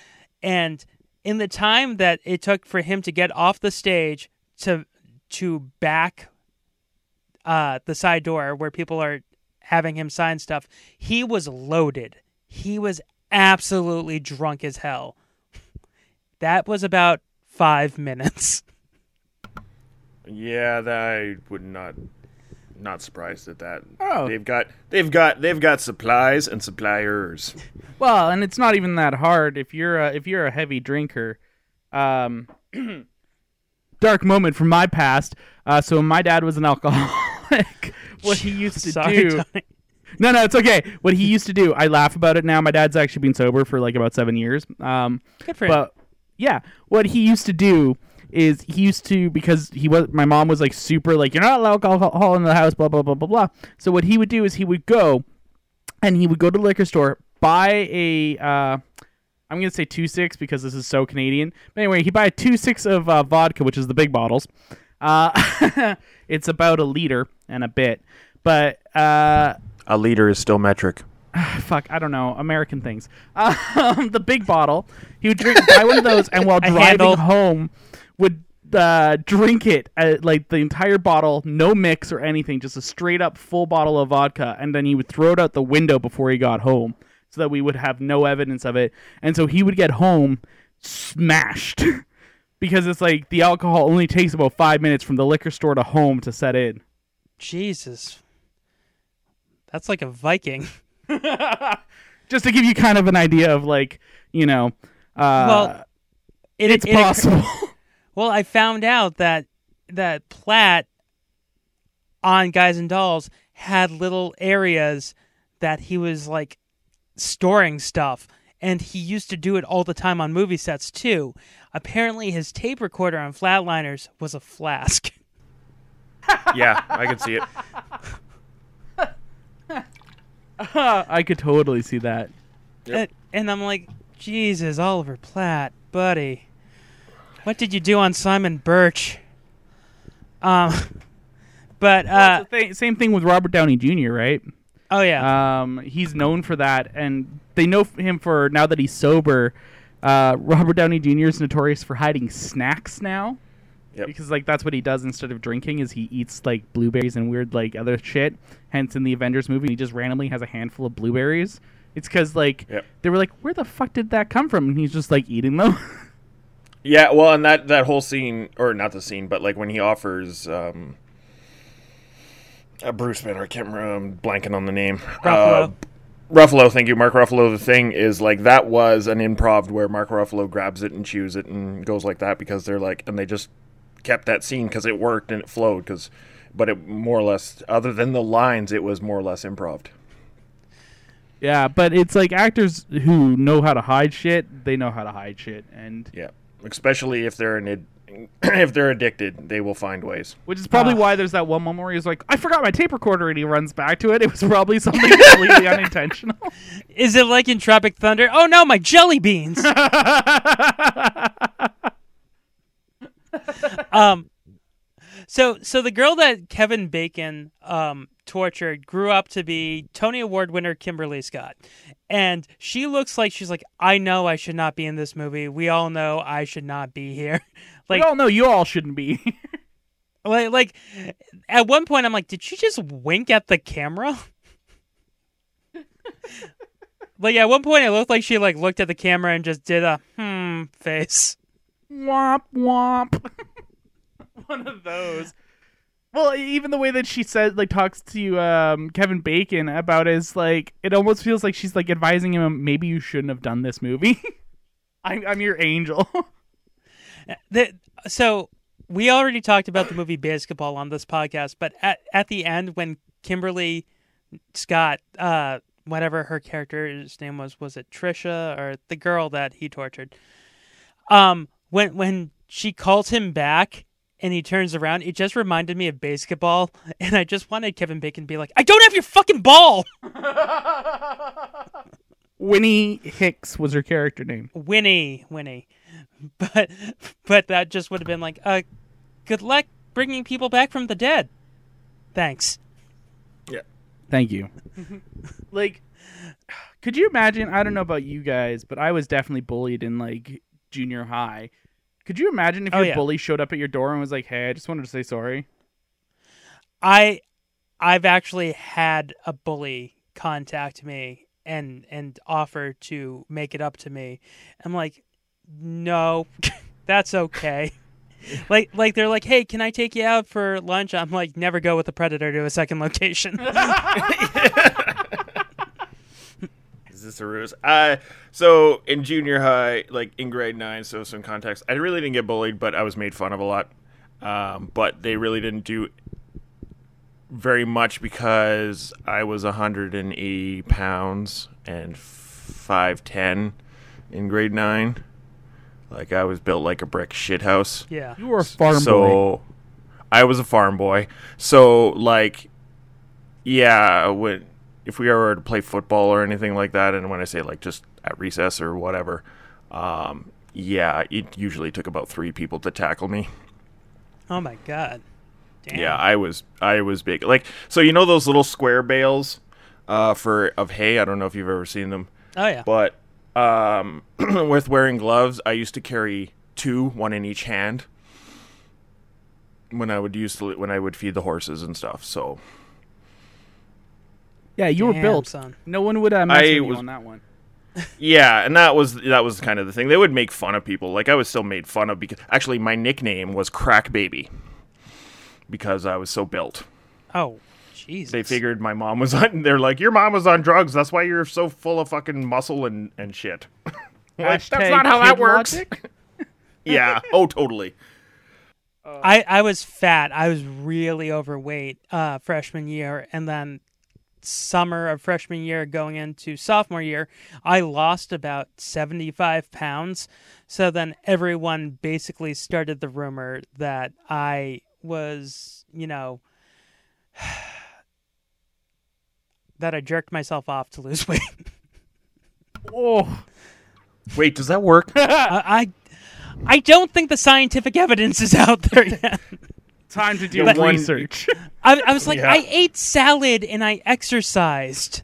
and in the time that it took for him to get off the stage to to back uh, the side door where people are having him sign stuff, he was loaded. He was absolutely drunk as hell. That was about five <laughs> minutes. Yeah, that I would not not surprised at that. Oh. They've got they've got they've got supplies and suppliers. Well, and it's not even that hard if you're a, if you're a heavy drinker. Um, <clears throat> dark moment from my past. Uh, so my dad was an alcoholic, <laughs> what he used to Sorry, do. Tony. No, no, it's okay. What he used to do, I laugh about it now. My dad's actually been sober for like about seven years. Um, Good for him. but yeah, what he used to do is he used to because he was my mom was like super like you're not allowed alcohol in the house, blah blah blah blah blah. So what he would do is he would go and he would go to the liquor store, buy a uh, I'm gonna say two six because this is so Canadian. But anyway, he buy a two six of uh, vodka, which is the big bottles. Uh, <laughs> it's about a liter and a bit, but uh, A liter is still metric. <sighs> fuck, I don't know, American things. <laughs> Um, the big bottle. He would drink buy one of those, and while <laughs> driving home, would uh, drink it uh, like the entire bottle, no mix or anything, just a straight up full bottle of vodka, and then he would throw it out the window before he got home, so that we would have no evidence of it. And so he would get home smashed. <laughs> Because it's like the alcohol only takes about five minutes from the liquor store to home to set in. Jesus. That's like a Viking. <laughs> Just to give you kind of an idea of like, you know, uh, well, it, it's it possible. <laughs> well, I found out that that Platt on Guys and Dolls had little areas that he was like storing stuff, and he used to do it all the time on movie sets too. Apparently, his tape recorder on Flatliners was a flask. <laughs> yeah, I can see it. <laughs> I could totally see that. And, and I'm like, Jesus, Oliver Platt, buddy, what did you do on Simon Birch? Um, <laughs> but uh, It's the thing- same thing with Robert Downey Jr., right? Oh yeah, Um, he's known for that, and they know him for now that he's sober. Uh, Robert Downey Jr. is notorious for hiding snacks now. Yep. Because like that's what he does instead of drinking is he eats like blueberries and weird like other shit. Hence in the Avengers movie he just randomly has a handful of blueberries. It's because like Yep. they were like, where the fuck did that come from? And he's just like eating them. <laughs> Yeah, well, and that that whole scene, or not the scene, but like when he offers um, uh, Bruce Banner, I can't remember, I'm blanking on the name. Ruffalo. Uh, Ruffalo, thank you, Mark Ruffalo. The thing is, like, that was an improv where Mark Ruffalo grabs it and chews it and goes like that because they're like, and they just kept that scene because it worked and it flowed. Because, but it more or less, other than the lines, it was more or less improv. yeah, but it's like actors who know how to hide shit. They know how to hide shit, and Yeah, especially if they're an ad- <clears throat> if they're addicted, they will find ways. Which is probably Ah. why there's that one moment where he's like, I forgot my tape recorder, and he runs back to it. It was probably something completely <laughs> unintentional. is it like in Tropic Thunder? Oh no, my jelly beans. <laughs> um, so so the girl that Kevin Bacon um tortured grew up to be Tony Award winner Kimberly Scott, and she looks like she's like, I know I should not be in this movie. We all know I should not be here. <laughs> Like we all know you all shouldn't be. <laughs> Like, like at one point, I'm like, did she just wink at the camera? <laughs> like at one point, it looked like she like looked at the camera and just did a hmm face. Womp womp. <laughs> One of those. Well, even the way that she said, like, talks to um, Kevin Bacon about is like, it almost feels like she's like advising him, maybe you shouldn't have done this movie. I'm, I'm your angel. The, so we already talked about the movie Basketball on this podcast, but at at the end when Kimberly Scott, uh, whatever her character's name was, was it Trisha or the girl that he tortured? Um, when when she calls him back and he turns around, it just reminded me of basketball, <laughs> and I just wanted Kevin Bacon to be like, "I don't have your fucking ball." <laughs> Winnie Hicks was her character name. Winnie, Winnie, <laughs> but but that just would have been like, uh, good luck bringing people back from the dead. Thanks. Yeah. Thank you. <laughs> like, could you imagine? I don't know about you guys, but I was definitely bullied in like junior high. Could you imagine if Oh, your yeah. bully showed up at your door and was like, "Hey, I just wanted to say sorry." I I've actually had a bully contact me and and offer to make it up to me. I'm like, no, <laughs> that's okay. like like they're like, hey, can I take you out for lunch? I'm like, never go with a predator to a second location. <laughs> <laughs> Is this a ruse? Uh, so in junior high, like in grade nine, so some context, I really didn't get bullied, but I was made fun of a lot. Um, but they really didn't do very much because I was 180 pounds and 5'10 in grade nine. Like I was built like a brick shithouse. Yeah. You were a farm boy. so, boy. I was a farm boy. So like yeah, when if we ever to play football or anything like that, and when I say like just at recess or whatever, um, yeah, it usually took about three people to tackle me. oh my god. Damn. Yeah, I was I was big. Like so, you know those little square bales uh, for of hay. I don't know if you've ever seen them. Oh yeah. But um, <clears throat> with wearing gloves, I used to carry two, one in each hand. When I would use to, when I would feed the horses and stuff. So Yeah, you were built. son. No one would uh, mess I with you was- on that one. <laughs> Yeah, and that was that was kind of the thing. They would make fun of people. Like I was still made fun of because actually my nickname was Crack Baby because I was so built. Oh, Jesus. They figured my mom was on. They're like, your mom was on drugs. That's why you're so full of fucking muscle and and shit. <laughs> Like, that's not how that works. <laughs> yeah. Oh, totally. I, I was fat. I was really overweight uh, freshman year, and then summer of freshman year going into sophomore year, I lost about seventy five pounds. So then everyone basically started the rumor that I was, you know, <sighs> that I jerked myself off to lose weight. Oh, Wait, does that work? I, <laughs> I I don't think the scientific evidence is out there yet. time to do But- research. I, I was like, Yeah. I ate salad and I exercised.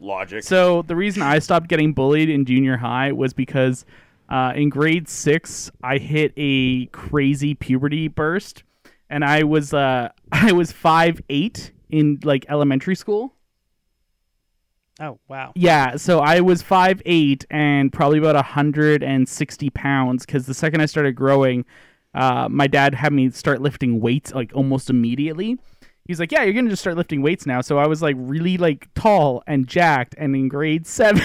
Logic. So the reason I stopped getting bullied in junior high was because uh, in grade six I hit a crazy puberty burst, and I was uh, <laughs> I was five eight in like elementary school. Oh wow. Yeah, so I was five eight and probably about hundred and sixty pounds because the second I started growing, uh, my dad had me start lifting weights like almost immediately. He's like, "Yeah, you're gonna just start lifting weights now." So I was like really like tall and jacked, and in grade <laughs> seven,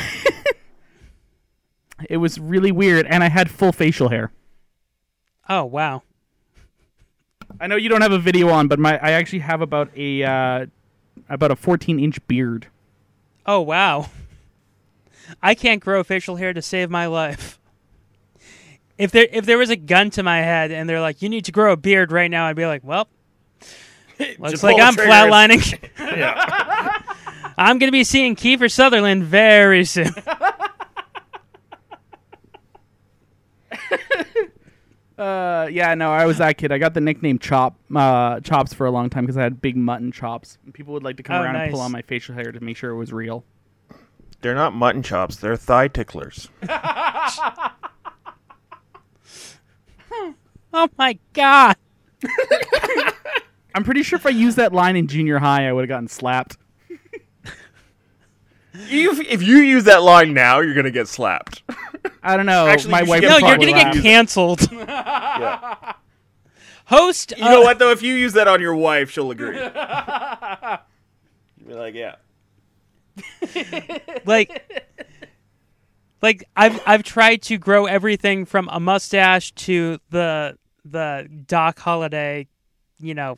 it was really weird, and I had full facial hair. Oh wow. I know you don't have a video on, but my I actually have about a uh, about a 14 inch beard. Oh wow. I can't grow facial hair to save my life. If there if there was a gun to my head and they're like, you need to grow a beard right now, I'd be like, well, <laughs> looks like I'm trigger. flatlining. <laughs> yeah. <laughs> I'm gonna be seeing Kiefer Sutherland very soon. Uh, yeah, no, I was that kid. I got the nickname Chop, uh, Chops for a long time because I had big mutton chops. And people would like to come Oh, around and pull nice. on my facial hair to make sure it was real. They're not mutton chops. They're thigh ticklers. <laughs> oh my god. <laughs> I'm pretty sure if I used that line in junior high, I would have gotten slapped. If, if you use that line now, you're gonna get slapped. I don't know. Actually, my you should wife. get No, would you're probably gonna get laugh. canceled. <laughs> Yeah. Host. You know uh, what though? If you use that on your wife, she'll agree. <laughs> You'll be like, yeah. <laughs> like like I've I've tried to grow everything from a mustache to the the Doc Holliday, you know,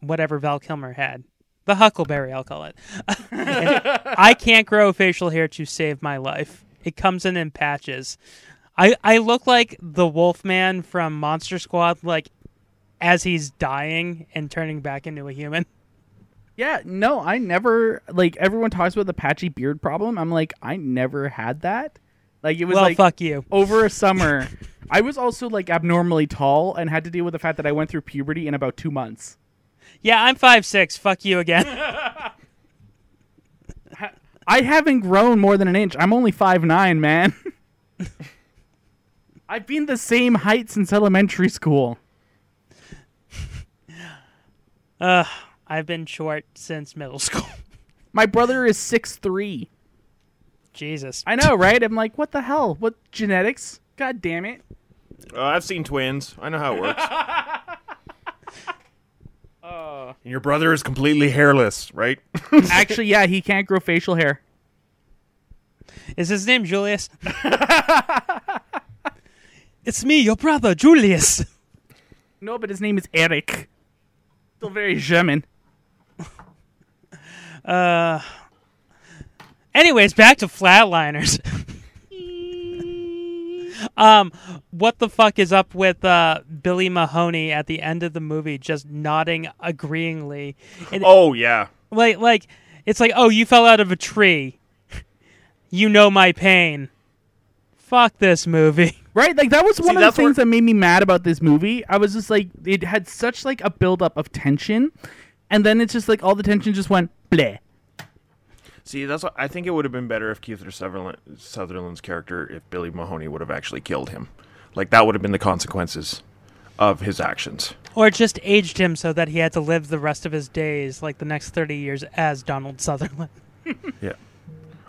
whatever Val Kilmer had. The Huckleberry, I'll call it. I can't grow facial hair to save my life. It comes in in patches. I I look like the Wolfman from Monster Squad, like as he's dying and turning back into a human. Yeah, no, I never like everyone talks about the patchy beard problem. I'm like, I never had that. Like it was Well, like fuck you. over a <laughs> summer. I was also like abnormally tall and had to deal with the fact that I went through puberty in about two months. Yeah, I'm five six. Fuck you again. <laughs> I haven't grown more than an inch. I'm only five nine, man. <laughs> I've been the same height since elementary school. <laughs> Ugh, I've been short since middle school. My brother is six three. Jesus. I know, right? I'm like, what the hell? What genetics? God damn it. Uh, I've seen twins. I know how it works. And your brother is completely hairless, right? <laughs> Actually, yeah, he can't grow facial hair. Is his name Julius? <laughs> it's me, your brother, Julius. No, but his name is Eric. Still very German. Uh. Anyways, back to flatliners. <laughs> um, what the fuck is up with uh Billy Mahoney at the end of the movie, just nodding agreeingly? And oh yeah. like, like it's like, oh, you fell out of a tree. <laughs> You know my pain. Fuck this movie. <laughs> Right? Like that was one of the that's where- things that made me mad about this movie. I was just like it had such like a buildup of tension and then it's just like all the tension just went bleh. See, that's what I think it would have been better if Keith Sutherland, Sutherland's character, if Billy Mahoney would have actually killed him. Like that would have been the consequences of his actions. Or just aged him so that he had to live the rest of his days, like the next 30 years, as Donald Sutherland. <laughs> Yeah.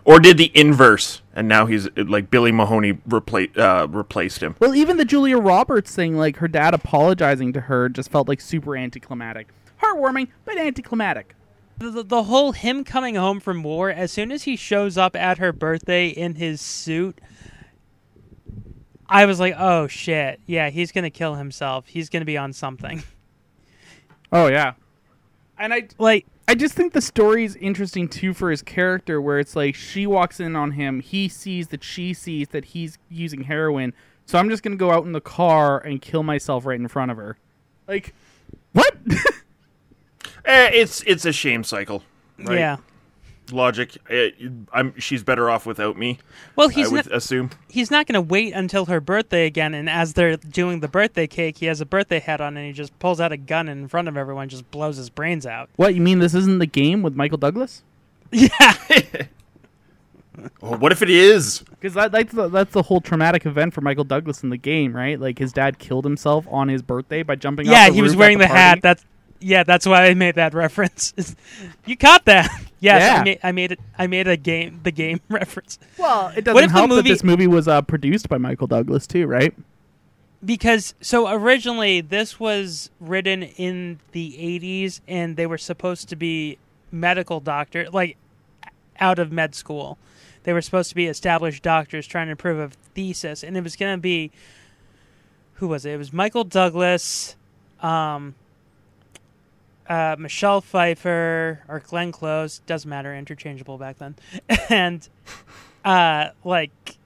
Or did the inverse, and now he's like Billy Mahoney repla- uh, replaced him. Well, even the Julia Roberts thing, like her dad apologizing to her, just felt like super anticlimactic. Heartwarming, but anticlimactic. The, the, the whole him coming home from war, as soon as he shows up at her birthday in his suit, I was like, oh shit. Yeah, he's going to kill himself. He's going to be on something. <laughs> Oh yeah. And I Like, I just think the story is interesting too for his character, where it's like she walks in on him, he sees that she sees that he's using heroin, so I'm just gonna go out in the car and kill myself right in front of her. Like, what? <laughs> Eh, it's it's a shame cycle. Right? yeah. Logic. eh, I'm. She's better off without me. Well, he's I would not, assume. he's not going to wait until her birthday again. And as they're doing the birthday cake, he has a birthday hat on and he just pulls out a gun in front of everyone, just blows his brains out. what you mean? This isn't the game with Michael Douglas? <laughs> Oh, what if it is? Because that, that's the, that's the whole traumatic event for Michael Douglas in the game, right? Like his dad killed himself on his birthday by jumping. yeah, off the Yeah, he was roof at wearing the, party. hat. That's yeah, that's why I made that <laughs> reference. you caught that? <laughs> Yes, Yeah. I, made, I made it. I made a game, the game <laughs> reference. Well, it doesn't What the help movie- that this movie was uh, produced by Michael Douglas too, right? because so originally this was written in the 80s and they were supposed to be medical doctor like out of med school they were supposed to be established doctors trying to prove a thesis and it was going to be who was it it was michael douglas um uh, Michelle Pfeiffer or Glenn Close doesn't matter, interchangeable back then, <laughs> and uh, like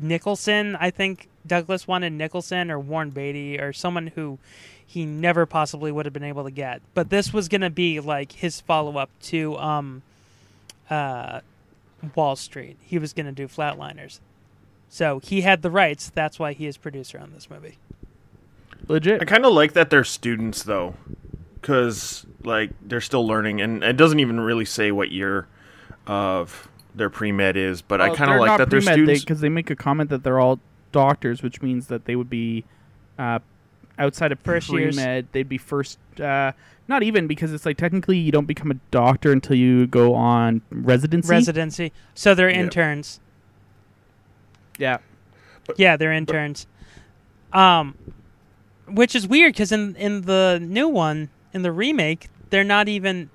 Nicholson. I think Douglas wanted Nicholson or Warren Beatty or someone who he never possibly would have been able to get. But this was going to be like his follow up to um, uh, Wall Street. He was going to do Flatliners. So he had the rights. That's why he is producer on this movie. Legit. I kind of like that they're students though, because like they're still learning, and it doesn't even really say what year of their pre med is. But I kind of like that they're students. because they, make a comment that they're all doctors, which means that they would be uh, outside of First pre years. med. They'd be first. Uh, not even because it's like technically you don't become a doctor until you go on residency. Residency. So they're Yeah. interns. yeah. yeah, they're interns. Um, which is weird because in in the new one, in the remake, they're not even.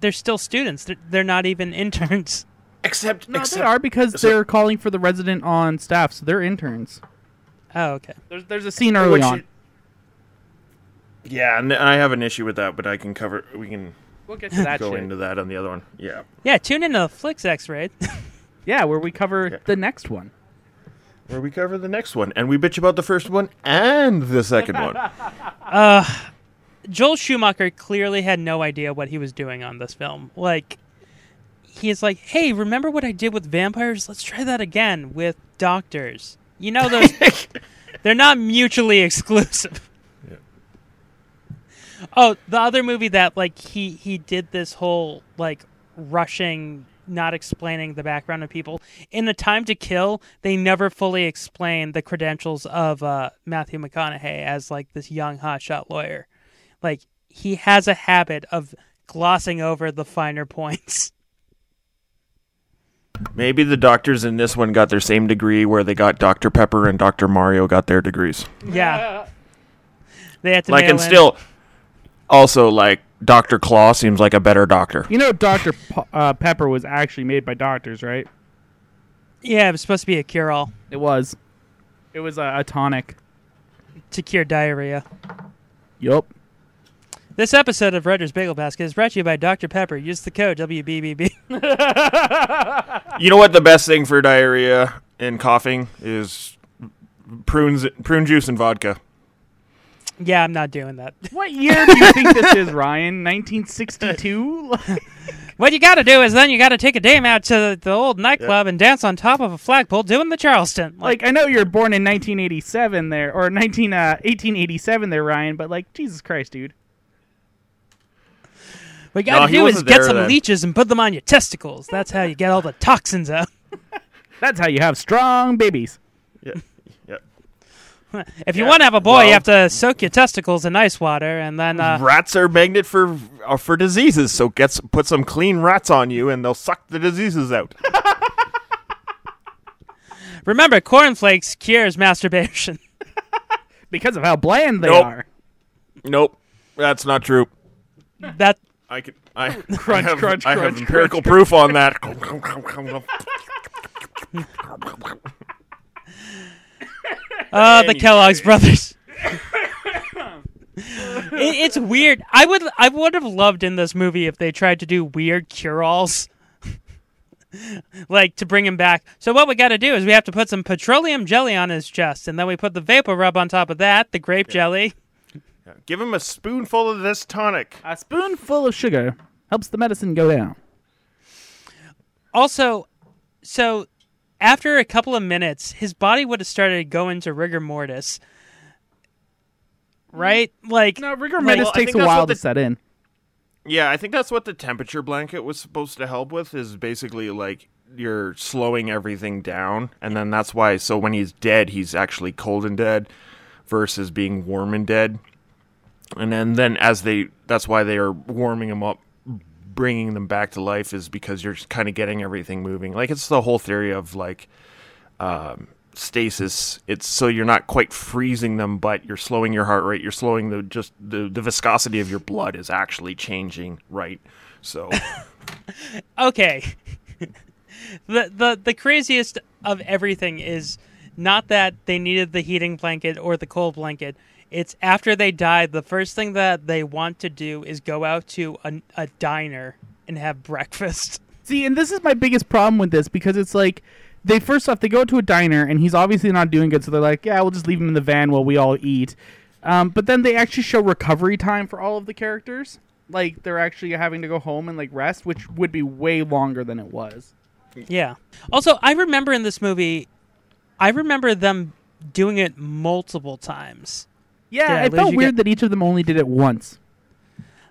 They're still students. They're, they're not even <laughs> interns. Except, No, they are because they're calling for the resident on staff, so they're interns. Oh, okay. There's there's a scene early Which on. Yeah, and I have an issue with that, but I can cover. We can. We'll get to that <laughs> go shit. into that on the other one. Yeah. Yeah, tune into Flix X-Ray. <laughs> Yeah, where we cover the next one. Where we cover the next one, and we bitch about the first one and the second one. Uh, Joel Schumacher clearly had no idea what he was doing on this film. Like, he's like, "Hey, remember what I did with vampires? Let's try that again with doctors." You know those? <laughs> they're not mutually exclusive. Oh, the other movie that like he he did this whole like rushing, not explaining the background of people in the Time to Kill. They never fully explain the credentials of uh, Matthew McConaughey as like this young hotshot lawyer. Like he has a habit of glossing over the finer points. <laughs> Maybe the doctors in this one got their same degree, where they got Dr. Pepper and Dr. Mario got their degrees. Yeah, <laughs> they had to like, and in- still, also like Dr. Claw seems like a better doctor. You know, Doctor P- uh, Pepper was actually made by doctors, right? Yeah, it was supposed to be a cure-all It was. It was a, a tonic. to cure diarrhea. Yup. This episode of Roger's Bagel Basket is brought to you by Dr. Pepper. Use the code WBBB. You know what? The best thing for diarrhea and coughing is prunes, prune juice, and vodka. yeah, I'm not doing that. What year do you think this is, Ryan? <laughs> 1962? <laughs> What you got to do is then you got to take a dame out to the old nightclub and dance on top of a flagpole doing the Charleston. like, I know you're born in 1987 there, or 19, uh, 1887 there, Ryan, but like, Jesus Christ, dude. What you got to No, do is get some then. leeches and put them on your testicles. That's how you get all the toxins out. <laughs> That's how you have strong babies. Yeah. Yeah. <laughs> If you Yeah, want to have a boy, well- you have to soak your testicles in ice water and then uh, rats are magnet for uh, for diseases, so get s- put some clean rats on you, and they'll suck the diseases out. <laughs> remember cornflakes cures masturbation. Because of how bland they Nope. are. nope, that's not true. that I can I, <laughs> Crunch, I have, crunch, I have crunch, empirical crunch. proof on that. <laughs> uh, the Kellogg's brothers. <laughs> It, it's weird. I would I would have loved in this movie if they tried to do weird cure-alls. like to bring him back. So what we got to do is we have to put some petroleum jelly on his chest and then we put the vapor rub on top of that, the grape jelly. Give him a spoonful of this tonic. A spoonful of sugar helps the medicine go down. Also, so after a couple of minutes, his body would have started to go into rigor mortis. Mm. Right? Like No, rigor like- mortis Well, takes a while what to set in. Yeah, I think that's what the temperature blanket was supposed to help with. Is basically like you're slowing everything down, and then that's why. So when he's dead, he's actually cold and dead, versus being warm and dead. And then then as they, that's why they are warming them up, bringing them back to life, is because you're just kind of getting everything moving. Like it's the whole theory of like um, stasis. It's so you're not quite freezing them, but you're slowing your heart rate. You're slowing the just the, the viscosity of your blood is actually changing, right? So <laughs> okay. <laughs> the the the craziest of everything is not that they needed the heating blanket or the cold blanket. It's after they die, the first thing that they want to do is go out to a, a diner and have breakfast. <laughs> See, and this is my biggest problem with this because it's like they first off they go to a diner and he's obviously not doing good, so they're like, yeah, we'll just leave him in the van while we all eat. Um, but then they actually show recovery time for all of the characters, like they're actually having to go home and like rest, which would be way longer than it was. Yeah. Also, I remember in this movie, I remember them doing it multiple times. Yeah, Yeah, it felt weird get- that each of them only did it once.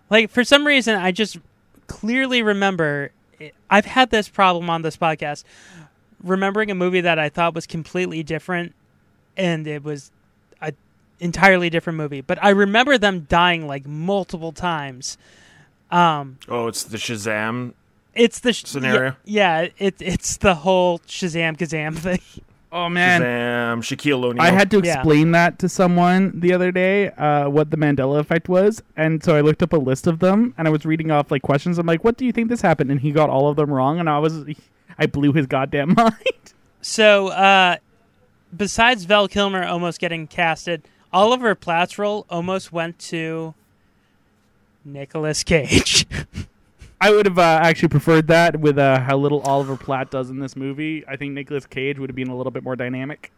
Like for some reason, I just clearly remember. I've had this problem on this podcast, remembering a movie that I thought was completely different, and it was, I, entirely different movie. But I remember them dying like multiple times. Um, Oh, it's the Shazam. it's the sh- Scenario? Yeah, yeah, it, it's the whole Shazam Kazam <laughs> thing. Oh man, Shazam, Shaquille O'Neal. I had to Yeah. explain that to someone the other day, uh, what the Mandela effect was, and so I looked up a list of them, and I was reading off like questions. I'm like, "What do you think this happened?" And he got all of them wrong, and I was, <laughs> I blew his goddamn <laughs> mind. So, uh, besides Val Kilmer almost getting casted, Oliver Platt's role almost went to Nicolas Cage. <laughs> I would have uh, actually preferred that with uh, how little Oliver Platt does in this movie. I think Nicolas Cage would have been a little bit more dynamic.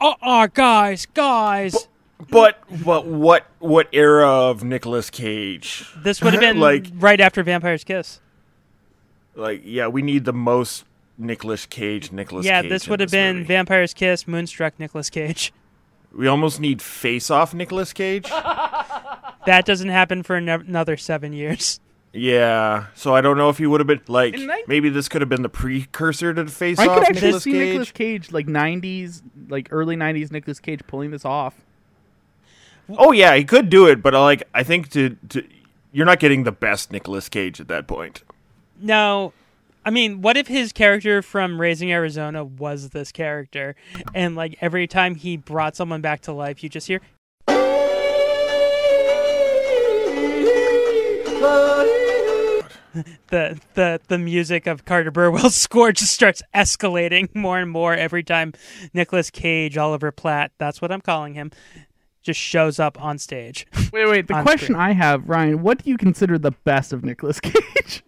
oh, oh, guys, guys. But but what what era of Nicolas Cage? This would have <laughs> been like right after Vampire's Kiss. like yeah, we need the most Nicolas Cage. Nicolas yeah, Cage this would have been movie. Vampire's Kiss, Moonstruck, Nicolas Cage. We almost need Face Off Nicolas Cage. <laughs> That doesn't happen for another seven years. Yeah, so I don't know if he would have been like In maybe this could have been the precursor to the Face I Off could actually Nicolas see Cage. Nicolas Cage like '90s, like early '90s Nicolas Cage pulling this off. Oh yeah, he could do it, but uh, like I think to, to you're not getting the best Nicolas Cage at that point. No, I mean, what if his character from Raising Arizona was this character, and like every time he brought someone back to life, you just hear. <laughs> The, the the music of Carter Burwell's <laughs> score just starts escalating more and more every time Nicolas Cage, Oliver Platt, that's what I'm calling him, just shows up on stage. Wait, wait. The <laughs> question screen. I have, Ryan, what do you consider the best of Nicolas Cage?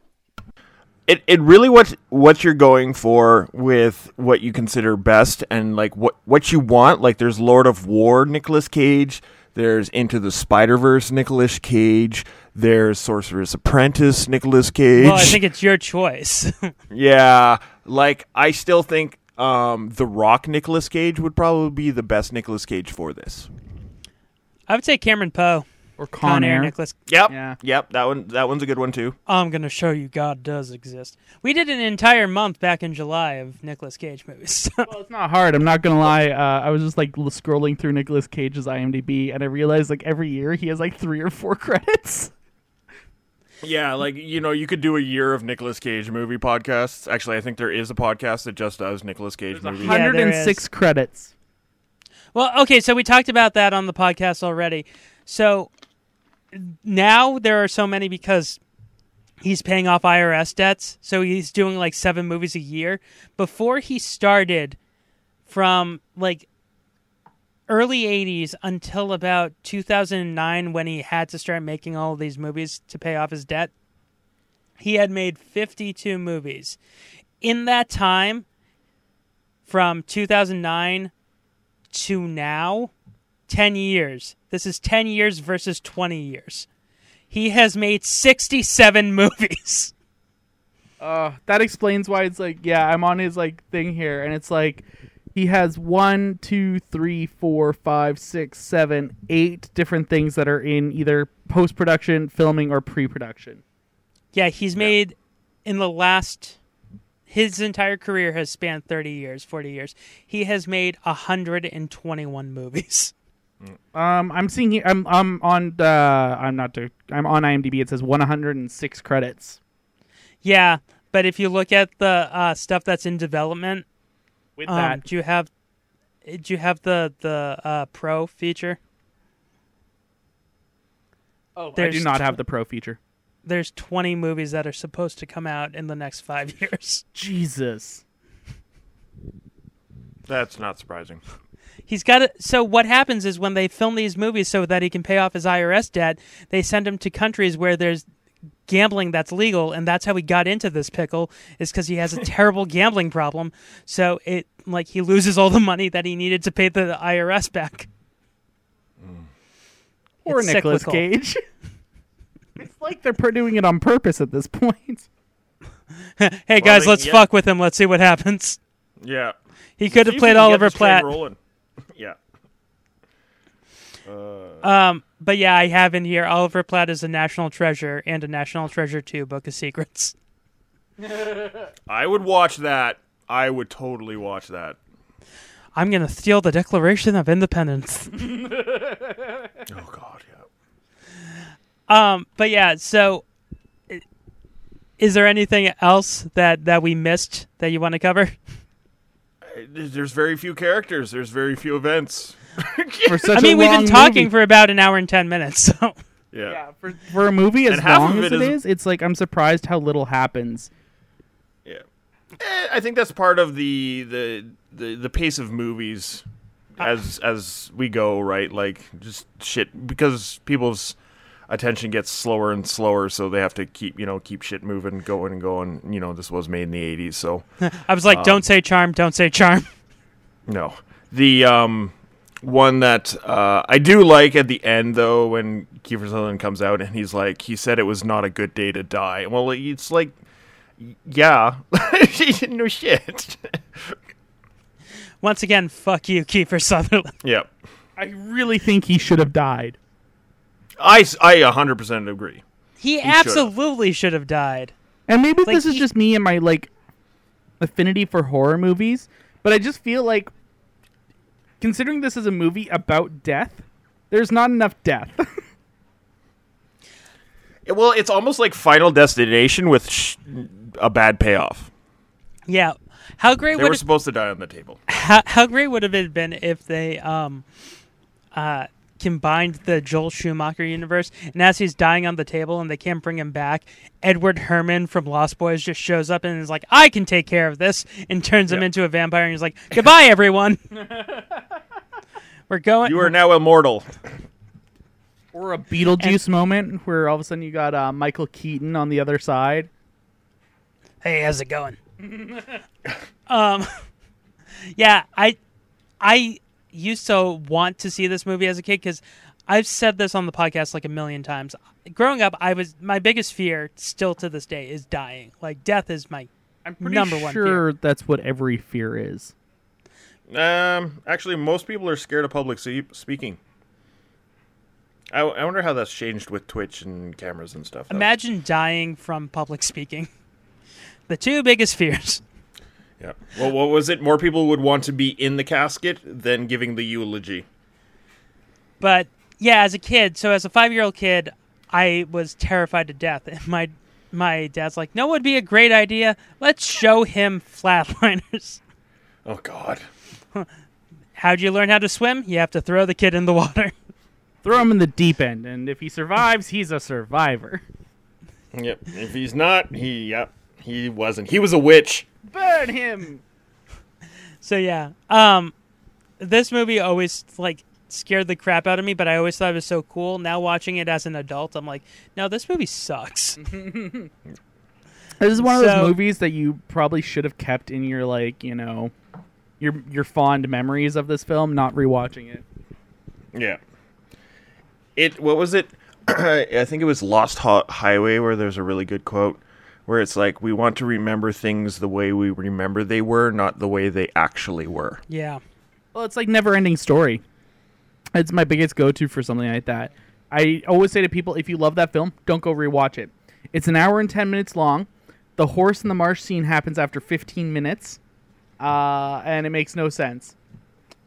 It it really what what you're going for with what you consider best and like what what you want. Like there's Lord of War Nicolas Cage, there's Into the Spider Verse Nicolas Cage, there's Sorcerer's Apprentice Nicolas Cage. well, I think it's your choice. <laughs> Yeah, like I still think um, the Rock Nicolas Cage would probably be the best Nicolas Cage for this. I would say Cameron Poe Or Con, Air? Nicolas. Yep, Yeah. yep. That one, that one's a good one too. I'm gonna show you God does exist. We did an entire month back in July of Nicolas Cage movies. <laughs> Well, it's not hard. I'm not gonna lie. Uh, I was just like scrolling through Nicolas Cage's IMDb, and I realized like every year he has like three or four <laughs> credits. Yeah, like you know, you could do a year of Nicolas Cage movie podcasts. Actually, I think there is a podcast that just does Nicolas Cage movies. 106 is. credits. well, okay, so we talked about that on the podcast already. So now there are so many because he's paying off IRS debts. So he's doing like seven movies a year. Before he started from like early 80s until about 2009 when he had to start making all these movies to pay off his debt. He had made 52 movies. In that time from 2009 to now 10 years. This is 10 years versus 20 years. He has made 67 <laughs> movies. Uh, that explains why it's like, yeah, I'm on his like thing here, and it's like he has one, two, three, four, five, six, seven, eight different things that are in either post production, filming, or pre production. yeah he's made in the last his entire career has spanned 30 years 40 years he has made 121 movies <laughs> Um, I'm seeing here. I'm I'm on. Uh, I'm not. To, I'm on IMDb. It says 106 credits. Yeah, but if you look at the uh, stuff that's in development, With um, that, do you have do you have the the uh, pro feature? oh, I do not tw- have the pro feature. There's 20 movies that are supposed to come out in the next five <laughs> years. Jesus. That's not surprising. He's got it. So what happens is when they film these movies so that he can pay off his IRS debt, they send him to countries where there's gambling that's legal, and that's how he got into this pickle. Is because he has a <laughs> terrible gambling problem. So it like he loses all the money that he needed to pay the IRS back. Or It's Nicolas cyclical. Cage. <laughs> it's like they're pr- doing it on purpose at this point. <laughs> hey guys, they- let's yeah. fuck with him. Let's see what happens. Yeah, He could have played we can get Oliver Platt. rolling. yeah. Um, but yeah, I have in here Oliver Platt is a national treasure and a national treasure two Book of Secrets. <laughs> I would watch that. I would totally watch that. I'm going to steal the Declaration of Independence. <laughs> oh God, yeah. Um, but yeah, so is there anything else that that we missed that you want to cover? There's very few characters. There's very few events. <laughs> For such I mean, a we've been talking movie. for about an hour and 10 minutes. So Yeah. for, for a movie as And long as it it is- is, it's like I'm surprised how little happens. Yeah. Eh, I think that's part of the the the, the pace of movies as as we go, right? Like just shit because people's attention gets slower and slower, so they have to keep you know keep shit moving, going and going. You know, this was made in the '80s, so <laughs> I was like, um, don't say charm, don't say charm. No. The um one that uh, I do like at the end though when Kiefer Sutherland comes out and he's like he said it was not a good day to die. Well, it's like yeah. <laughs> no shit. <laughs> Once again, fuck you, Kiefer Sutherland. <laughs> Yep. I really think he should have died. I s- I 100% agree. He, should've. absolutely should have died. And maybe Like, this is he- just me and my like affinity for horror movies, but I just feel like considering this is a movie about death, there's not enough death. <laughs> Well, it's almost like Final Destination with sh- a bad payoff. Yeah. How great They would were it, supposed to die on the table. how, how great would have it been if they um uh combined the Joel Schumacher universe and as he's dying on the table and they can't bring him back, Edward Herrmann from Lost Boys just shows up and is like, I can take care of this and turns him into a vampire and he's like, Goodbye everyone. <laughs> We're going You are now immortal. <laughs> or a Beetlejuice moment where all of a sudden you got uh, Michael Keaton on the other side. Hey, how's it going? <laughs> um, yeah, I, I used to want to see this movie as a kid because I've said this on the podcast like a million times. Growing up, I was my biggest fear, still to this day, is dying. Like death is my Pretty number one fear. sure that's what every fear is. Um, actually, most people are scared of public speaking. I, I wonder how that's changed with Twitch and cameras and stuff. though. Imagine dying from public speaking. <laughs> The two biggest fears. Yeah. Well, what was it? More people would want to be in the casket than giving the eulogy. But yeah, as a kid, so as a five year old kid, I was terrified to death. And <laughs> my my dad's like, "No, it would be a great idea. Let's show him flatliners." <laughs> Oh God. How'd you learn how to swim? You have to throw the kid in the water. <laughs> Throw him in the deep end, and if he survives, he's a survivor. Yep. If he's not, he yep, he wasn't. He was a witch. Burn him. <laughs> So yeah, um, this movie always like scared the crap out of me, but I always thought it was so cool. Now watching it as an adult, I'm like, no, this movie sucks. <laughs> This is one of So- those movies that you probably should have kept in your like, you know, your your fond memories of this film, not rewatching it. Yeah. It. What was it? <clears throat> I think it was Lost Ho- Highway where there's a really good quote where it's like we want to remember things the way we remember they were, not the way they actually were. yeah, Well, it's like never ending story. It's my biggest go to for something like that. I always say to people, if you love that film, don't go rewatch it. It's an hour and ten minutes long. The horse in the marsh scene happens after fifteen minutes, uh, and it makes no sense.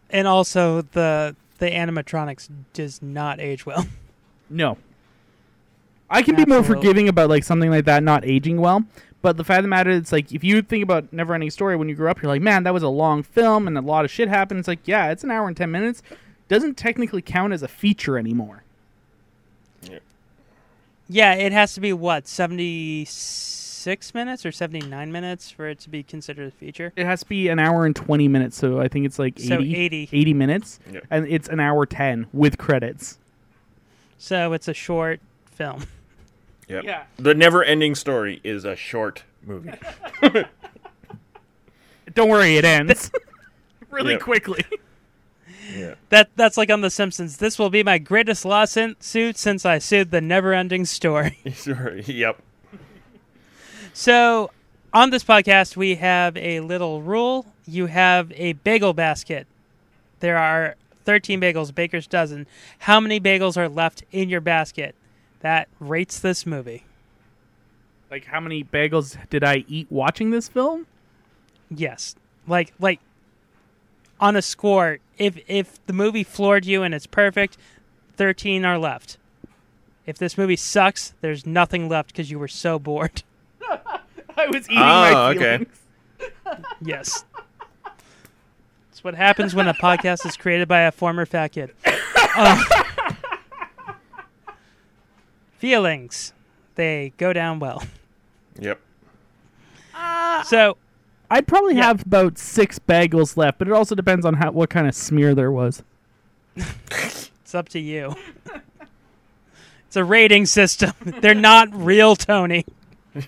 and also the the animatronics does not age well. <laughs> No. I can be more forgiving about like something like that not aging well, but the fact of the matter is, it's like if you think about Neverending Story when you grew up, you're like, man, that was a long film and a lot of shit happened. It's like, yeah, it's an hour and ten minutes. Doesn't technically count as a feature anymore. Yeah, yeah it has to be what seventy six minutes or seventy nine minutes for it to be considered a feature. It has to be an hour and 20 minutes, so I think it's like 80, So 80. 80 minutes. Yep. And it's an hour 10 with credits. So it's a short film. <laughs> Yep. Yeah. The never-ending story is a short movie. <laughs> Don't worry, it ends <laughs> really Yep. quickly. <laughs> yeah. That that's like on The Simpsons. This will be my greatest lawsuit since I sued the never-ending story. Sure. Yep. So, on this podcast, we have a little rule. You have a bagel basket. There are 13 bagels, baker's dozen. How many bagels are left in your basket? That rates this movie. like, how many bagels did I eat watching this film? Yes. Like like on a score, if if the movie floored you and it's perfect, thirteen are left. If this movie sucks, there's nothing left because you were so bored. <laughs> I was eating Oh, my okay. feelings. Yes. That's what happens when a podcast is created by a former fat kid. <laughs> Uh, feelings. They go down well. Yep. Ah. So I'd probably have about six bagels left, but it also depends on how what kind of smear there was. <laughs> it's up to you. It's a rating system. <laughs> They're not real, Tony. <laughs>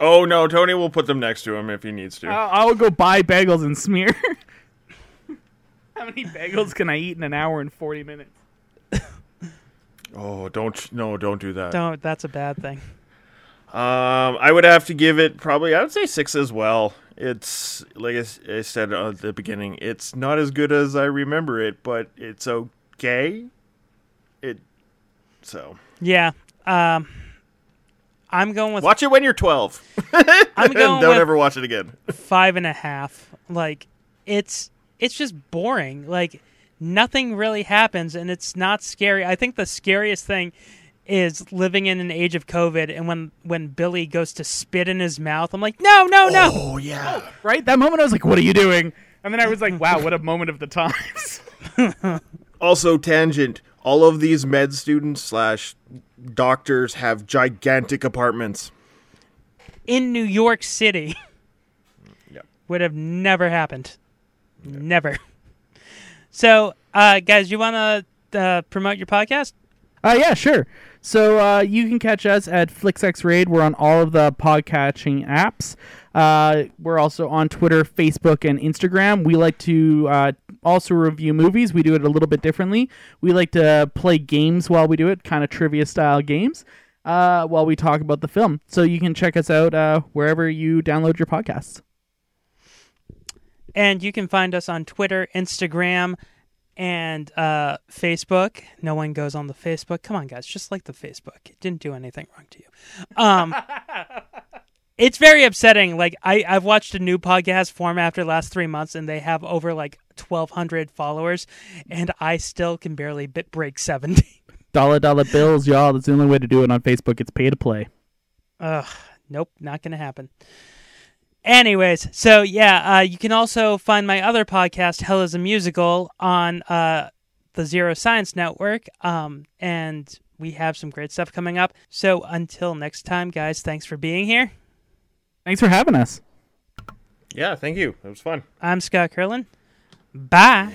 Oh no, Tony will put them next to him if he needs to. I'll, I'll go buy bagels and smear. how many bagels can I eat in an hour and forty minutes? Oh, don't no, don't do that. Don't. That's a bad thing. Um, I would have to give it probably. I would say six as well. It's like I said at the beginning. It's not as good as I remember it, but it's okay. It so Yeah. Um, I'm going with watch it when you're twelve. I'm <laughs> going don't ever watch it again. five and a half. Like it's it's just boring. Like nothing really happens, and it's not scary. I think the scariest thing is living in an age of COVID, and when when Billy goes to spit in his mouth, I'm like, no, no, no. Oh yeah. Right? That moment I was like, what are you doing? And then I was like, <laughs> wow, what a moment of the times. <laughs> Also, tangent. All of these med students slash doctors have gigantic apartments. in New York City Yep. would have never happened. Never. So, uh, guys, you want to uh, promote your podcast? Uh, yeah, sure. So uh, you can catch us at FlixX Raid. We're on all of the podcatching apps. Uh, we're also on Twitter, Facebook, and Instagram. We like to uh, also review movies. We do it a little bit differently. We like to play games while we do it, kind of trivia style games, uh, while we talk about the film. So you can check us out uh, wherever you download your podcasts. And you can find us on Twitter, Instagram, and uh, Facebook. No one goes on the Facebook. Come on, guys, just like the Facebook. It didn't do anything wrong to you. Um, <laughs> it's very upsetting. Like I, I've watched a new podcast form after the last three months, and they have over like twelve hundred followers, and I still can barely bit break seventy. <laughs> Dollar dollar bills, y'all. That's the only way to do it on Facebook. It's pay to play. Ugh, nope, not gonna happen. Anyways, so yeah, uh, you can also find my other podcast, Hell is a Musical, on uh, the Zero Science Network. Um, and we have some great stuff coming up. So until next time, guys, thanks for being here. Thanks for having us. Yeah, thank you. It was fun. I'm Scott Curlin. Bye.